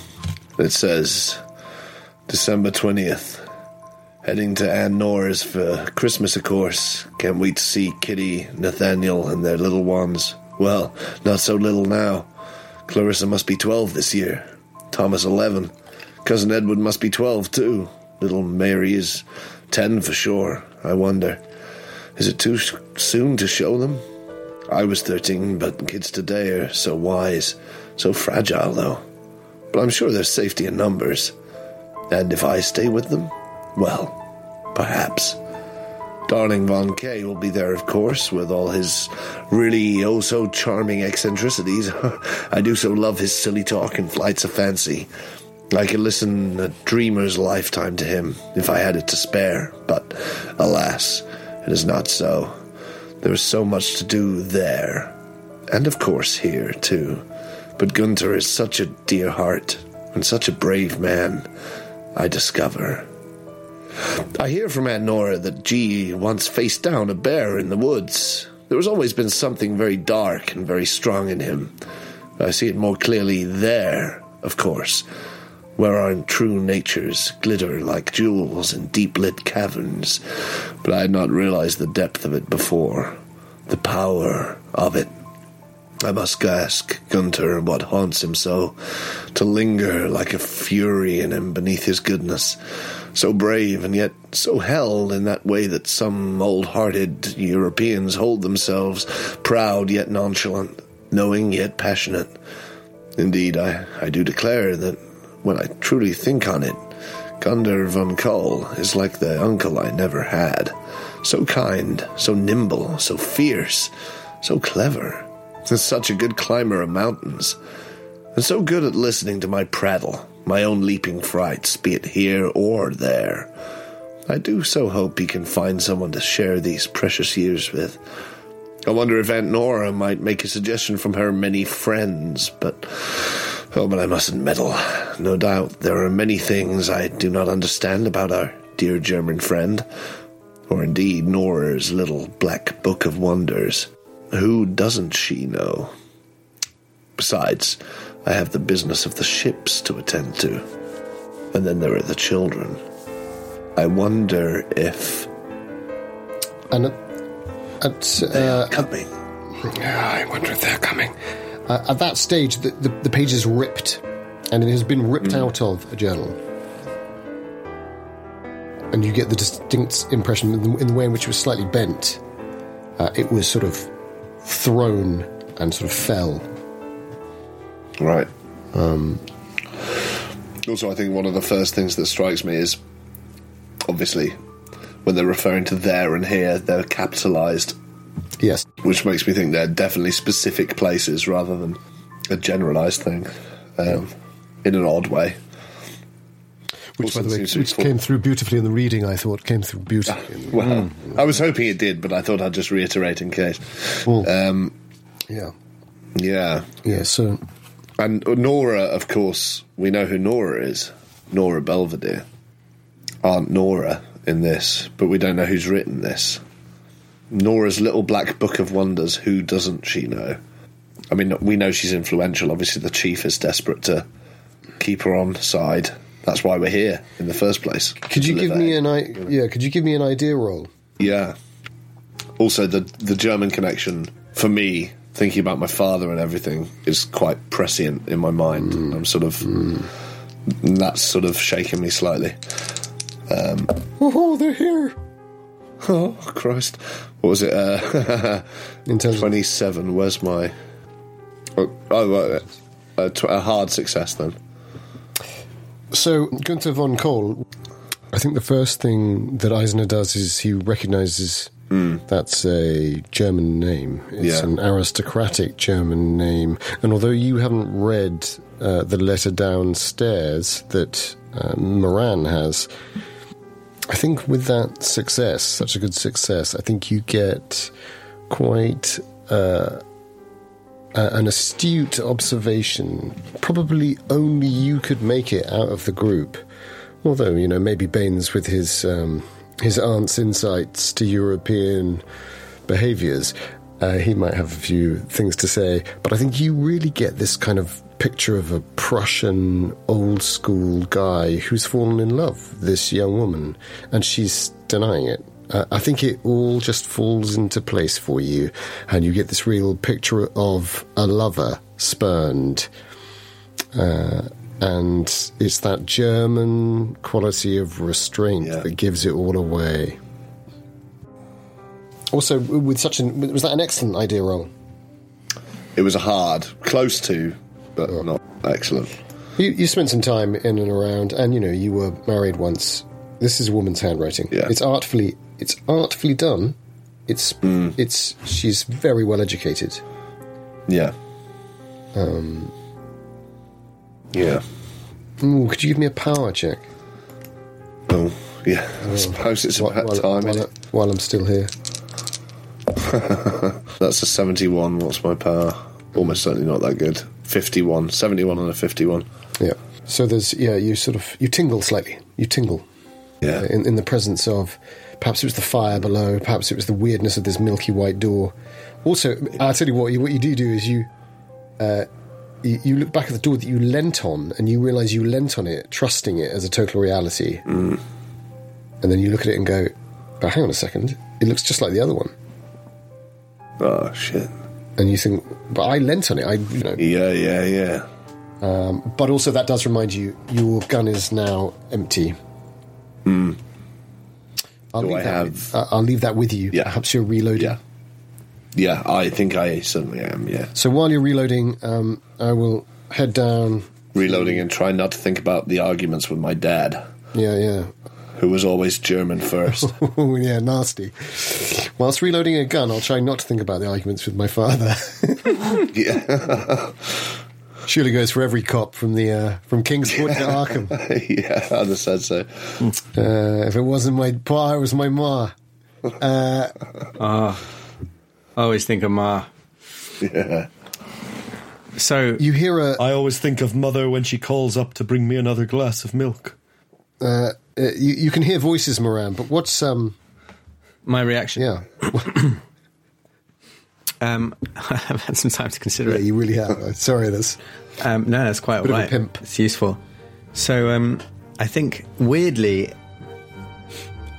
it says December twentieth. Heading to Aunt Nora's for Christmas, of course. Can't wait to see Kitty, Nathaniel, and their little ones. Well, not so little now. Clarissa must be 12 this year. Thomas 11. Cousin Edward must be 12 too. Little Mary is ten for sure. I wonder, is it too soon to show them? I was thirteen, but kids today are so wise, so fragile, though. But I'm sure there's safety in numbers. And if I stay with them, well, perhaps. Darling Von K will be there, of course, with all his really oh so charming eccentricities. I do so love his silly talk and flights of fancy. I could listen a dreamer's lifetime to him if I had it to spare, but alas, it is not so. There is so much to do there, and of course here too. But Gunther is such a dear heart and such a brave man, I discover. I hear from Aunt Nora that G once faced down a bear in the woods. There has always been something very dark and very strong in him. I see it more clearly there, of course, where our true natures glitter like jewels in deep lit caverns, but I had not realized the depth of it before, the power of it. I must ask Gunter what haunts him so, to linger like a fury in him beneath his goodness, so brave and yet so held in that way that some old hearted Europeans hold themselves, proud yet nonchalant, knowing yet passionate. Indeed, I, I do declare that when I truly think on it, Gunder von Kull is like the uncle I never had. So kind, so nimble, so fierce, so clever, such a good climber of mountains, and so good at listening to my prattle, my own leaping frights, be it here or there. I do so hope he can find someone to share these precious years with. I wonder if Aunt Nora might make a suggestion from her many friends, but oh, but I mustn't meddle. No doubt there are many things I do not understand about our dear German friend, or indeed Nora's little black book of wonders. Who doesn't she know? Besides, I have the business of the ships to attend to. And then there are the children. I wonder if. And at, at, uh, Coming. I wonder if they're coming. Uh, at that stage, the, the, the page is ripped, and it has been ripped out of a journal. And you get the distinct impression, in the, in the way in which it was slightly bent, uh, it was sort of thrown and sort of fell. Right. Um, also, I think one of the first things that strikes me is obviously when they're referring to there and here, they're capitalized, Yes. which makes me think they're definitely specific places rather than a generalized thing um, in an odd way. Which, by the way, seems to be which came through beautifully in the reading, I thought. Came through beautifully. Well, I was hoping it did, but I thought I'd just reiterate in case. Um, yeah. yeah. Yeah, so. And Nora, of course, we know who Nora is. Nora Belvedere. Aunt Nora in this, but we don't know who's written this. Nora's little black book of wonders, who doesn't she know? I mean, we know she's influential. Obviously, the chief is desperate to keep her on side. That's why we're here in the first place. Could you give me an I- yeah? Could you give me an idea roll? Yeah. Also, the the German connection for me, thinking about my father and everything, is quite prescient in my mind. Mm. I'm sort of mm. that's sort of shaking me slightly. Um, oh, they're here. Oh Christ! What was it? Uh, In terms of Twenty seven. Where's my? Oh, oh uh, a, tw- a hard success then. So, Gunther von Kohl, I think the first thing that Eisner does is he recognizes that's a German name. It's Yeah. an aristocratic German name. And although you haven't read uh, the letter downstairs that uh, Moran has, I think with that success, such a good success, I think you get quite uh, an astute observation. Probably only you could make it out of the group. Although you know, maybe Baines with his um, his aunt's insights to European behaviours, uh, he might have a few things to say. But I think you really get this kind of picture of a Prussian old school guy who's fallen in love with this young woman, and she's denying it. Uh, I think it all just falls into place for you, and you get this real picture of a lover spurned uh, and it's that German quality of restraint Yeah. that gives it all away. Also, with such an was that an excellent idea roll? It was a hard, close to, but not excellent. You, you spent some time in and around, and you know you were married once. This is a woman's handwriting. Yeah. It's artfully, it's artfully done. It's, it's. She's very well educated. Yeah. Um, Yeah. ooh, could you give me a power check Oh, yeah. I suppose it's While- about while, time. while, while I'm still here? That's a 71. What's my power? Almost certainly not that good. 51. 71 and a 51. Yeah. So there's yeah, you sort of you tingle slightly. You tingle Yeah. in, in the presence of perhaps it was the fire below, perhaps it was the weirdness of this milky white door. Also, I'll tell you what you what you do do is you uh, you, you look back at the door that you leant on and you realise you leant on it, trusting it as a total reality. Mm. And then you look at it and go, but hang on a second, it looks just like the other one. Oh, shit. And you think, but I leant on it. I, you know, Yeah, yeah, yeah. But also, that does remind you your gun is now empty. Hmm. I'll Do leave I that have- with- uh, I'll leave that with you. Yeah. Perhaps you're reloading. Yeah. Yeah, I think I certainly am, yeah. So while you're reloading, um, I will head down. Reloading and try not to think about the arguments with my dad, Yeah, yeah. Who was always German first. Oh, yeah, nasty. Whilst reloading a gun, I'll try not to think about the arguments with my father. yeah. Surely goes for every cop from the uh, from Kingsport to Arkham. yeah, I'd have said so. Uh, if it wasn't my pa, it was my ma. Uh I always think of Ma. Yeah. So You hear a I always think of mother when she calls up to bring me another glass of milk. uh, uh, you, you can hear voices, Moran. But what's um my reaction. yeah Um, I've had some time to consider yeah it. you really have. Uh, Sorry, that's Um, no, that's quite Bit of a pimp. It's useful. So um, I think weirdly,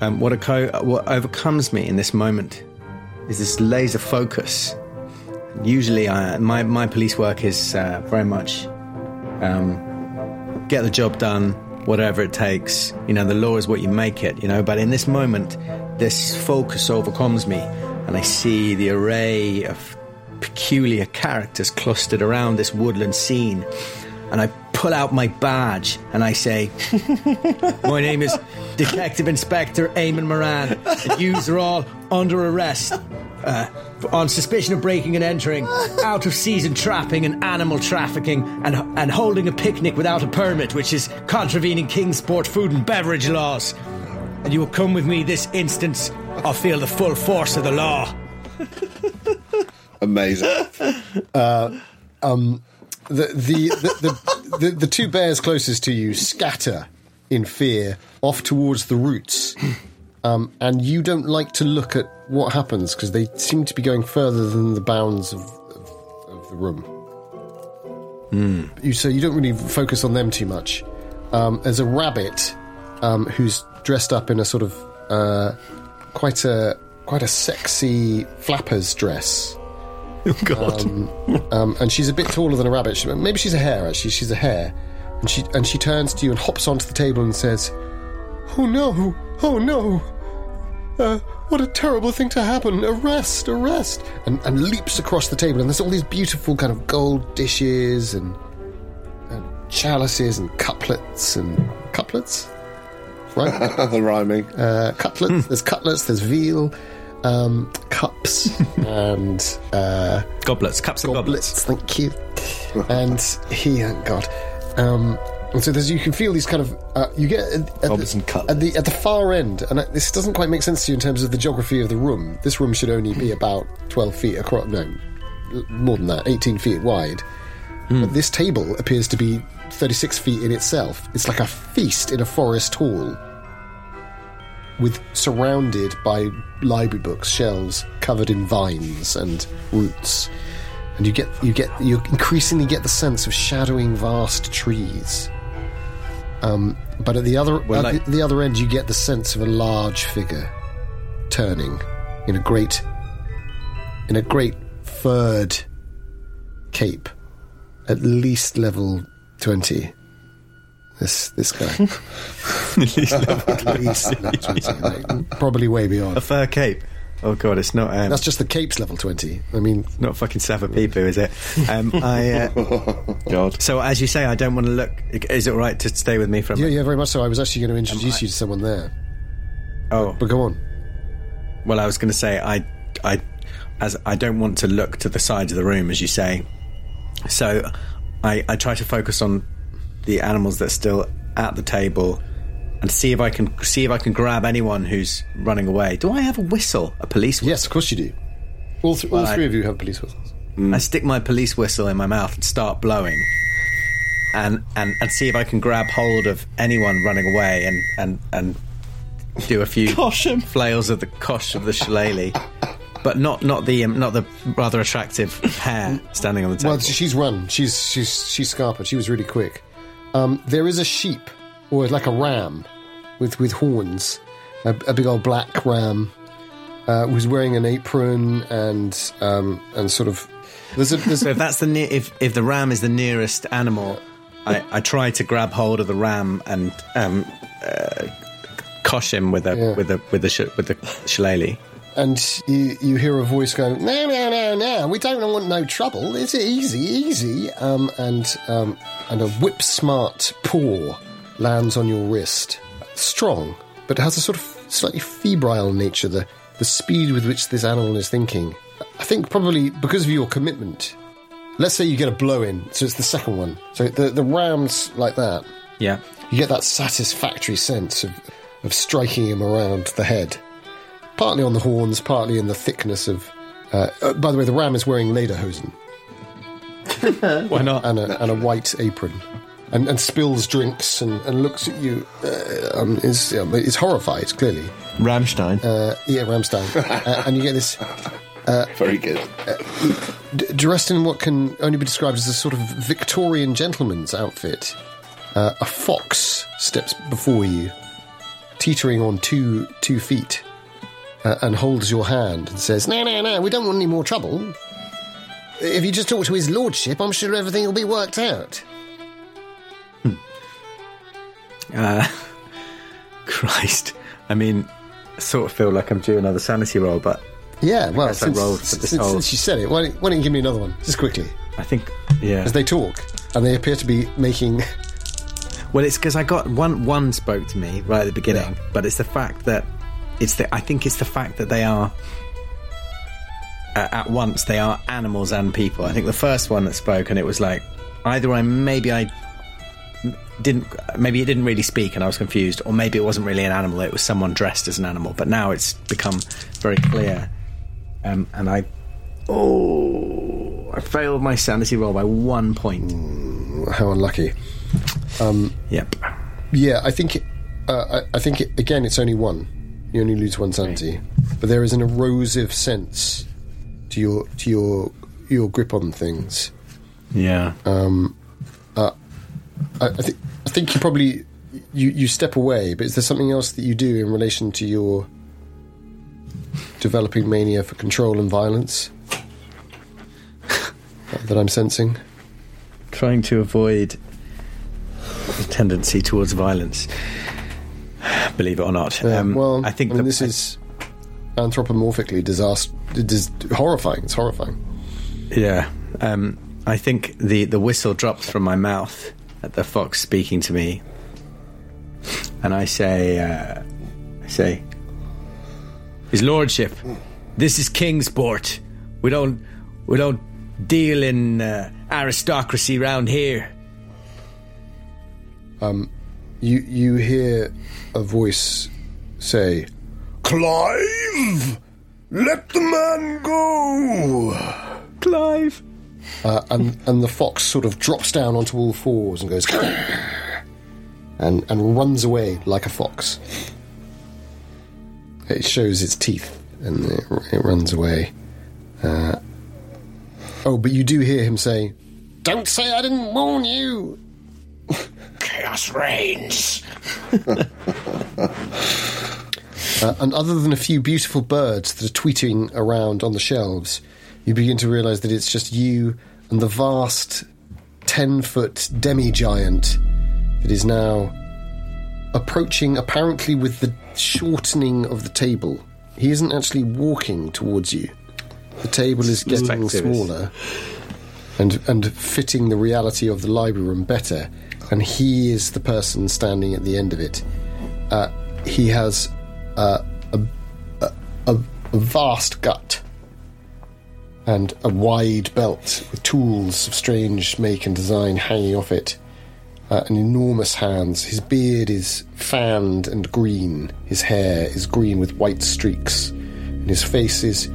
um, what, occur- what overcomes me in this moment is this laser focus. Usually, I, my my police work is uh, very much um, get the job done, whatever it takes. You know, the law is what you make it. You know, but in this moment, this focus overcomes me, and I see the array of peculiar characters clustered around this woodland scene, and I pull out my badge and I say, "My name is Detective Inspector Eamon Moran, and yous are all under arrest." Uh, on suspicion of breaking and entering, out of season trapping and animal trafficking, and and holding a picnic without a permit, which is contravening Kingsport food and beverage laws. And you will come with me this instant, or feel the full force of the law. Amazing. the the the, the, the the two bears closest to you scatter in fear off towards the roots, um, and you don't like to look at what happens because they seem to be going further than the bounds of, of, of the room. You so you don't really focus on them too much. Um, there's a rabbit um, who's dressed up in a sort of uh, quite a quite a sexy flappers dress. Um, and she's a bit taller than a rabbit. She, maybe she's a hare. Actually, she's a hare, and she and she turns to you and hops onto the table and says, "Oh no! Oh no! Uh, what a terrible thing to happen! Arrest! Arrest!" And and leaps across the table. And there's all these beautiful kind of gold dishes and, and chalices and couplets and couplets, right? Rhyming. uh, cutlets. There's cutlets. There's veal. Um, cups and uh, Goblets, cups of goblets. goblets. Thank you. And he, oh God. Um, and so there's, you can feel these kind of uh, you get at, at, Goblets the, and at the at the far end, and this doesn't quite make sense to you in terms of the geography of the room. This room should only be about twelve feet across. No, more than that, eighteen feet wide. But this table appears to be thirty-six feet in itself. It's like a feast in a forest hall with surrounded by library books, shelves covered in vines and roots, and you get you get you increasingly get the sense of shadowing vast trees. Um, but at the other Well, at like- the, the other end, you get the sense of a large figure turning in a great in a great furred cape, at least level twenty. This this guy. At least level 20, like, probably way beyond. A fur cape. Oh god, it's not. Um, That's just the capes level 20. I mean, not fucking Savapipu, is it? Um, I. Uh, God. so as you say, I don't want to look. Is it all right to stay with me for a yeah, minute? yeah, very much so. I was actually going to introduce you to someone there. Oh, But go on. well, I was going to say I, I, as I don't want to look to the sides of the room, as you say. So, I, I try to focus on the animals that are still at the table, and see if I can see if I can grab anyone who's running away. Do I have a whistle? A police whistle? Yes, of course you do. All, th- all Well, I- three of you have police whistles. I stick my police whistle in my mouth and start blowing, and and, and see if I can grab hold of anyone running away and and and do a few Cosh 'em. flails of the cosh of the shillelagh, but not not the um, not the rather attractive hair standing on the table. Well, she's run. She's she's she's Scarpa. She was really quick. Um, there is a sheep, or like a ram, with with horns, a, a big old black ram, uh, who's wearing an apron and um, and sort of. There's a there's so if that's the near, if if the ram is the nearest animal, I, I try to grab hold of the ram and um, uh, cosh him with a Yeah. with a with the sh- with the shillelagh. And you, you hear a voice going, "No, no, no, no! We don't want no trouble. It's easy, easy." Um, and um, and a whip smart paw lands on your wrist, strong, but has a sort of slightly febrile nature. The the speed with which this animal is thinking, I think, probably because of your commitment. Let's say you get a blow in, so it's the second one. So the the rams like that, Yeah. you get that satisfactory sense of of striking him around the head partly on the horns, partly in the thickness of. Uh, uh, by the way, the ram is wearing lederhosen Why not? and a, and a white apron, and, and spills drinks and, and looks at you. Uh, um, is um, is horrified clearly. Ramstein. Uh, yeah, Ramstein, uh, and you get this Very good. d- dressed in what can only be described as a sort of Victorian gentleman's outfit. Uh, a fox steps before you, teetering on two two feet, uh, and holds your hand and says, "No, no, no, we don't want any more trouble. If you just talk to his lordship, I'm sure everything will be worked out." Uh, Christ. I mean, I sort of feel like I'm due another sanity roll, but Yeah, well, since, since, since, you said it, why don't, why don't you give me another one, just quickly, I think, yeah. as they talk, and they appear to be making. Well, it's because I got one. One spoke to me right at the beginning, Yeah. but it's the fact that it's the. I think it's the fact that they are uh, at once they are animals and people. I think the first one that spoke, and it was like either I maybe I didn't maybe it didn't really speak and I was confused, or maybe it wasn't really an animal. It was someone dressed as an animal. But now it's become very clear, um, and I oh I failed my sanity roll by one point. How unlucky. Um, Yep. Yeah, I think. Uh, I, I think it, again, it's only one. You only lose one sanity, but there is an erosive sense to your to your your grip on things. Yeah. Um. I, I think I think you probably you you step away, but is there something else that you do in relation to your developing mania for control and violence that I'm sensing? trying to avoid the tendency towards violence. Believe it or not, Yeah, um, well, I think mean, the- this is anthropomorphically disaster. Dis- horrifying. It's horrifying. yeah. Um, I think the the whistle drops from my mouth at the fox speaking to me, and I say, uh, I say, His Lordship, this is Kingsport. We don't we don't deal in uh, aristocracy round here. You you hear a voice say, Clive! Let the man go! Clive. uh, and and the fox sort of drops down onto all fours and goes, and and runs away like a fox. It shows its teeth and it, it runs away. Uh, oh, but you do hear him say, "Don't say I didn't warn you." Chaos reigns! Uh, and other than a few beautiful birds that are tweeting around on the shelves, you begin to realize that it's just you and the vast 10 foot demi giant that is now approaching, apparently with the shortening of the table. He isn't actually walking towards you. The table is getting smaller and and fitting the reality of the library room better. And he is the person standing at the end of it. Uh, he has uh, a, a, a, vast gut and a wide belt with tools of strange make and design hanging off it, uh, and enormous hands. His beard is fanned and green. His hair is green with white streaks, and his face is.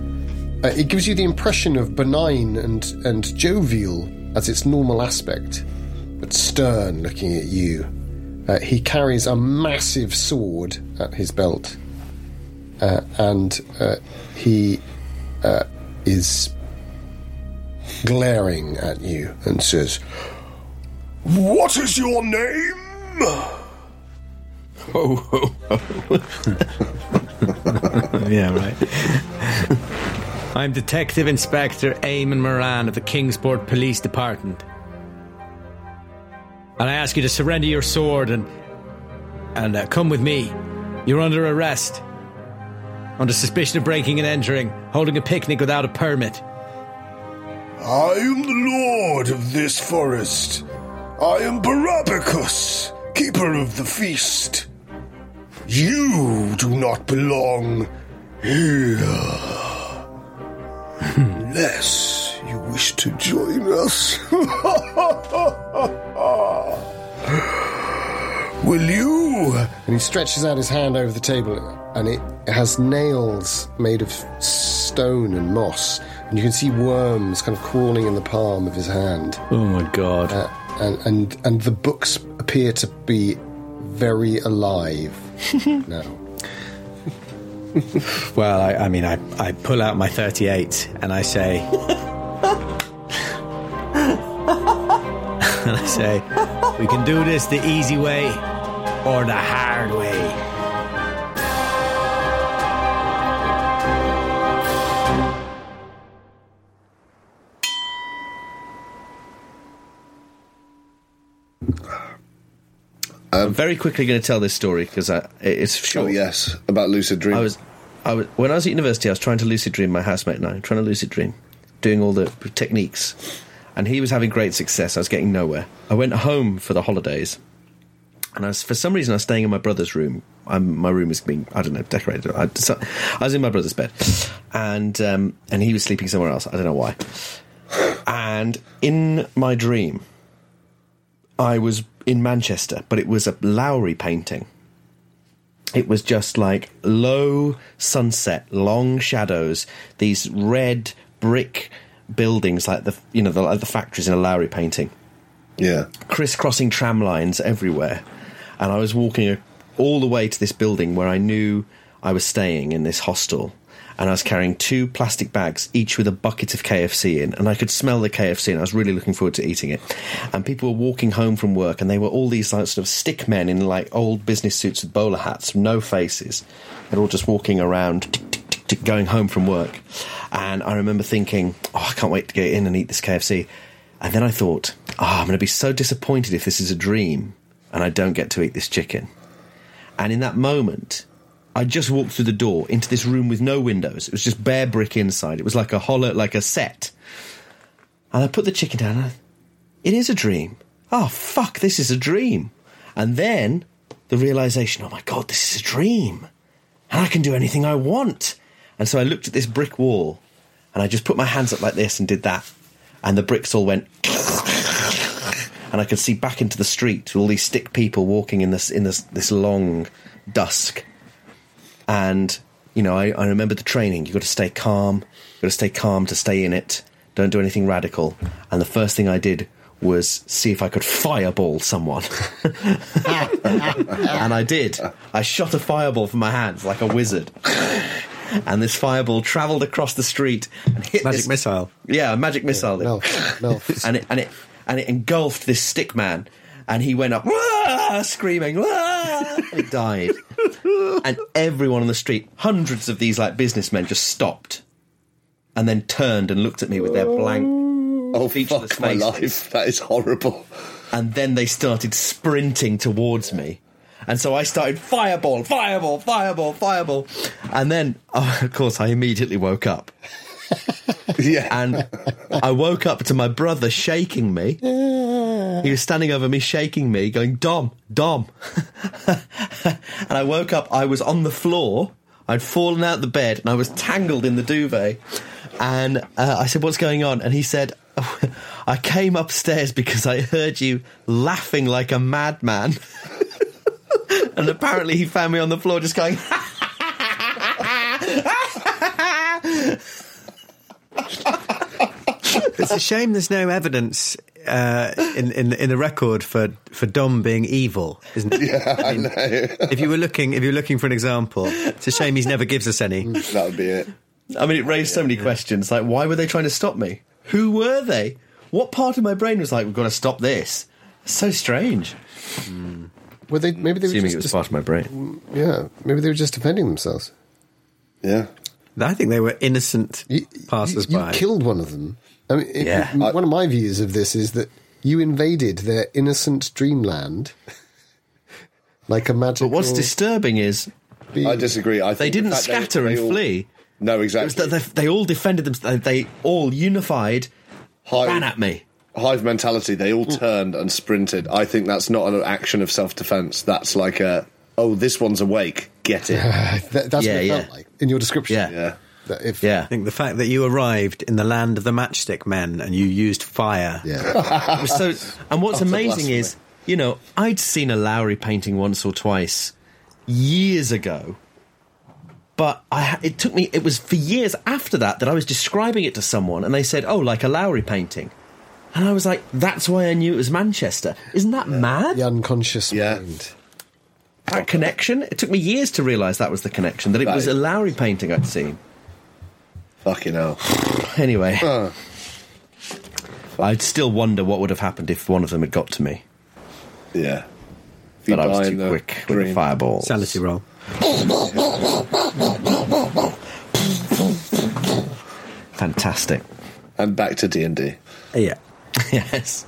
Uh, it gives you the impression of benign and, and jovial as its normal aspect, but stern looking at you. Uh, he carries a massive sword at his belt, uh, and uh, he uh, is glaring at you and says, What is your name? Oh, yeah, right. I'm Detective Inspector Eamon Moran of the Kingsport Police Department. And I ask you to surrender your sword and and uh, come with me. You're under arrest. Under suspicion of breaking and entering, holding a picnic without a permit. I am the lord of this forest. I am Barabbacus, keeper of the feast. You do not belong here. Unless you wish to join us. Will you? and he stretches out his hand over the table, and it has nails made of stone and moss, and you can see worms kind of crawling in the palm of his hand. Oh my god. Uh, and, and and the books appear to be very alive now. Well, I, I mean, I, I pull out my 38 and I say. and I say, we can do this the easy way or the hard way. Um, I'm very quickly going to tell this story because it's oh, short. Oh yes, about lucid dream. I was, I was when I was at university. I was trying to lucid dream. My housemate and I trying to lucid dream, doing all the techniques, and he was having great success. I was getting nowhere. I went home for the holidays, and I was for some reason I was staying in my brother's room. I'm, my room is being I don't know decorated. I, so- I was in my brother's bed, and um, and he was sleeping somewhere else. I don't know why. And in my dream, I was in Manchester, but it was a Lowry painting. It was just like low sunset, long shadows, these red brick buildings like the you know the, like the factories in a Lowry painting, yeah. crisscrossing tram lines everywhere, and I was walking all the way to this building where I knew I was staying in this hostel, and I was carrying two plastic bags, each with a bucket of KFC in, and I could smell the KFC, and I was really looking forward to eating it. And people were walking home from work, and they were all these like, sort of stick men in like old business suits with bowler hats, no faces. They're all just walking around, tick, tick, tick, tick, going home from work. And I remember thinking, oh, can't wait to get in and eat this KFC. And then I thought, oh, I'm going to be so disappointed if this is a dream and I don't get to eat this chicken. And in that moment, I just walked through the door into this room with no windows. It was just bare brick inside. It was like a hollow, like a set. And I put the chicken down. And I, it is a dream. Oh fuck! This is a dream. And then the realization: Oh my god, this is a dream, and I can do anything I want. And so I looked at this brick wall, and I just put my hands up like this and did that, and the bricks all went. And I could see back into the street all these stick people walking in this in this this long dusk. And you know I, I remember the training. You've got to stay calm. You've got to stay calm to stay in it. Don't do anything radical. And the first thing i did was see if i could fireball someone. And i did. I shot a fireball from my hands like a wizard and this fireball travelled across the street and hit Magic this- missile. yeah a magic missile Mel, Mel, and it and it and it engulfed this stick man, and he went up "Wah!" screaming, "Wah!" and he died. and everyone on the street, hundreds of these like businessmen, just stopped, and then turned and looked at me with their blank. Oh Featureless fuck my life! That is horrible. and then they started sprinting towards me. And so I started fireball, fireball, fireball, fireball. And then, oh, of course, I immediately woke up. Yeah. And I woke up to my brother shaking me. He was standing over me, shaking me, going, Dom, Dom. and I woke up, I was on the floor. I'd fallen out the bed and I was tangled in the duvet. And uh, I said, What's going on? And he said, I came upstairs because I heard you laughing like a madman. and apparently he found me on the floor just going, It's a shame there's no evidence uh, in, in in the record for, for Dom being evil, isn't it? Yeah, I know. If you were looking if you're looking for an example, it's a shame he never gives us any. that would be it. I mean, it raised so many questions. Like, why were they trying to stop me? Who were they? What part of my brain was like, we've got to stop this? It's So strange. Were they? Maybe they were Assuming just, it was part of my brain. yeah. Maybe they were just defending themselves. Yeah. I think they were innocent You, passers-by. you killed one of them. I mean, it- Yeah. it- one of my views of this is that you invaded their innocent dreamland, like a magical. But what's disturbing is being. I disagree. I think they didn't fact scatter they and all- flee. No, It was exactly. that they, they all defended themselves. They all unified, Hive, ran at me. Hive mentality. They all mm. turned and sprinted. I think that's not an action of self defense. That's like a oh, this one's awake. Get it. That- that's Yeah, what it yeah. felt like in your description. Yeah. yeah. If, Yeah. I think the fact that you arrived in the land of the matchstick men and you used fire. Yeah. So, and what's Utter amazing is, you know, I'd seen a Lowry painting once or twice years ago, but I, it took me. It was for years after that that I was describing it to someone, and they said, "Oh, like a Lowry painting," and I was like, "That's why I knew it was Manchester." Isn't that mad? the unconscious Yeah. mind. That connection. It took me years to realise that was the connection. That it That was is- a Lowry painting I'd seen. Fucking hell. Anyway, Uh, I'd still wonder what would have happened if one of them had got to me. yeah. But I was too in the quick with the fireball. Sanity roll. Fantastic. And back to D and D. Yeah. yes.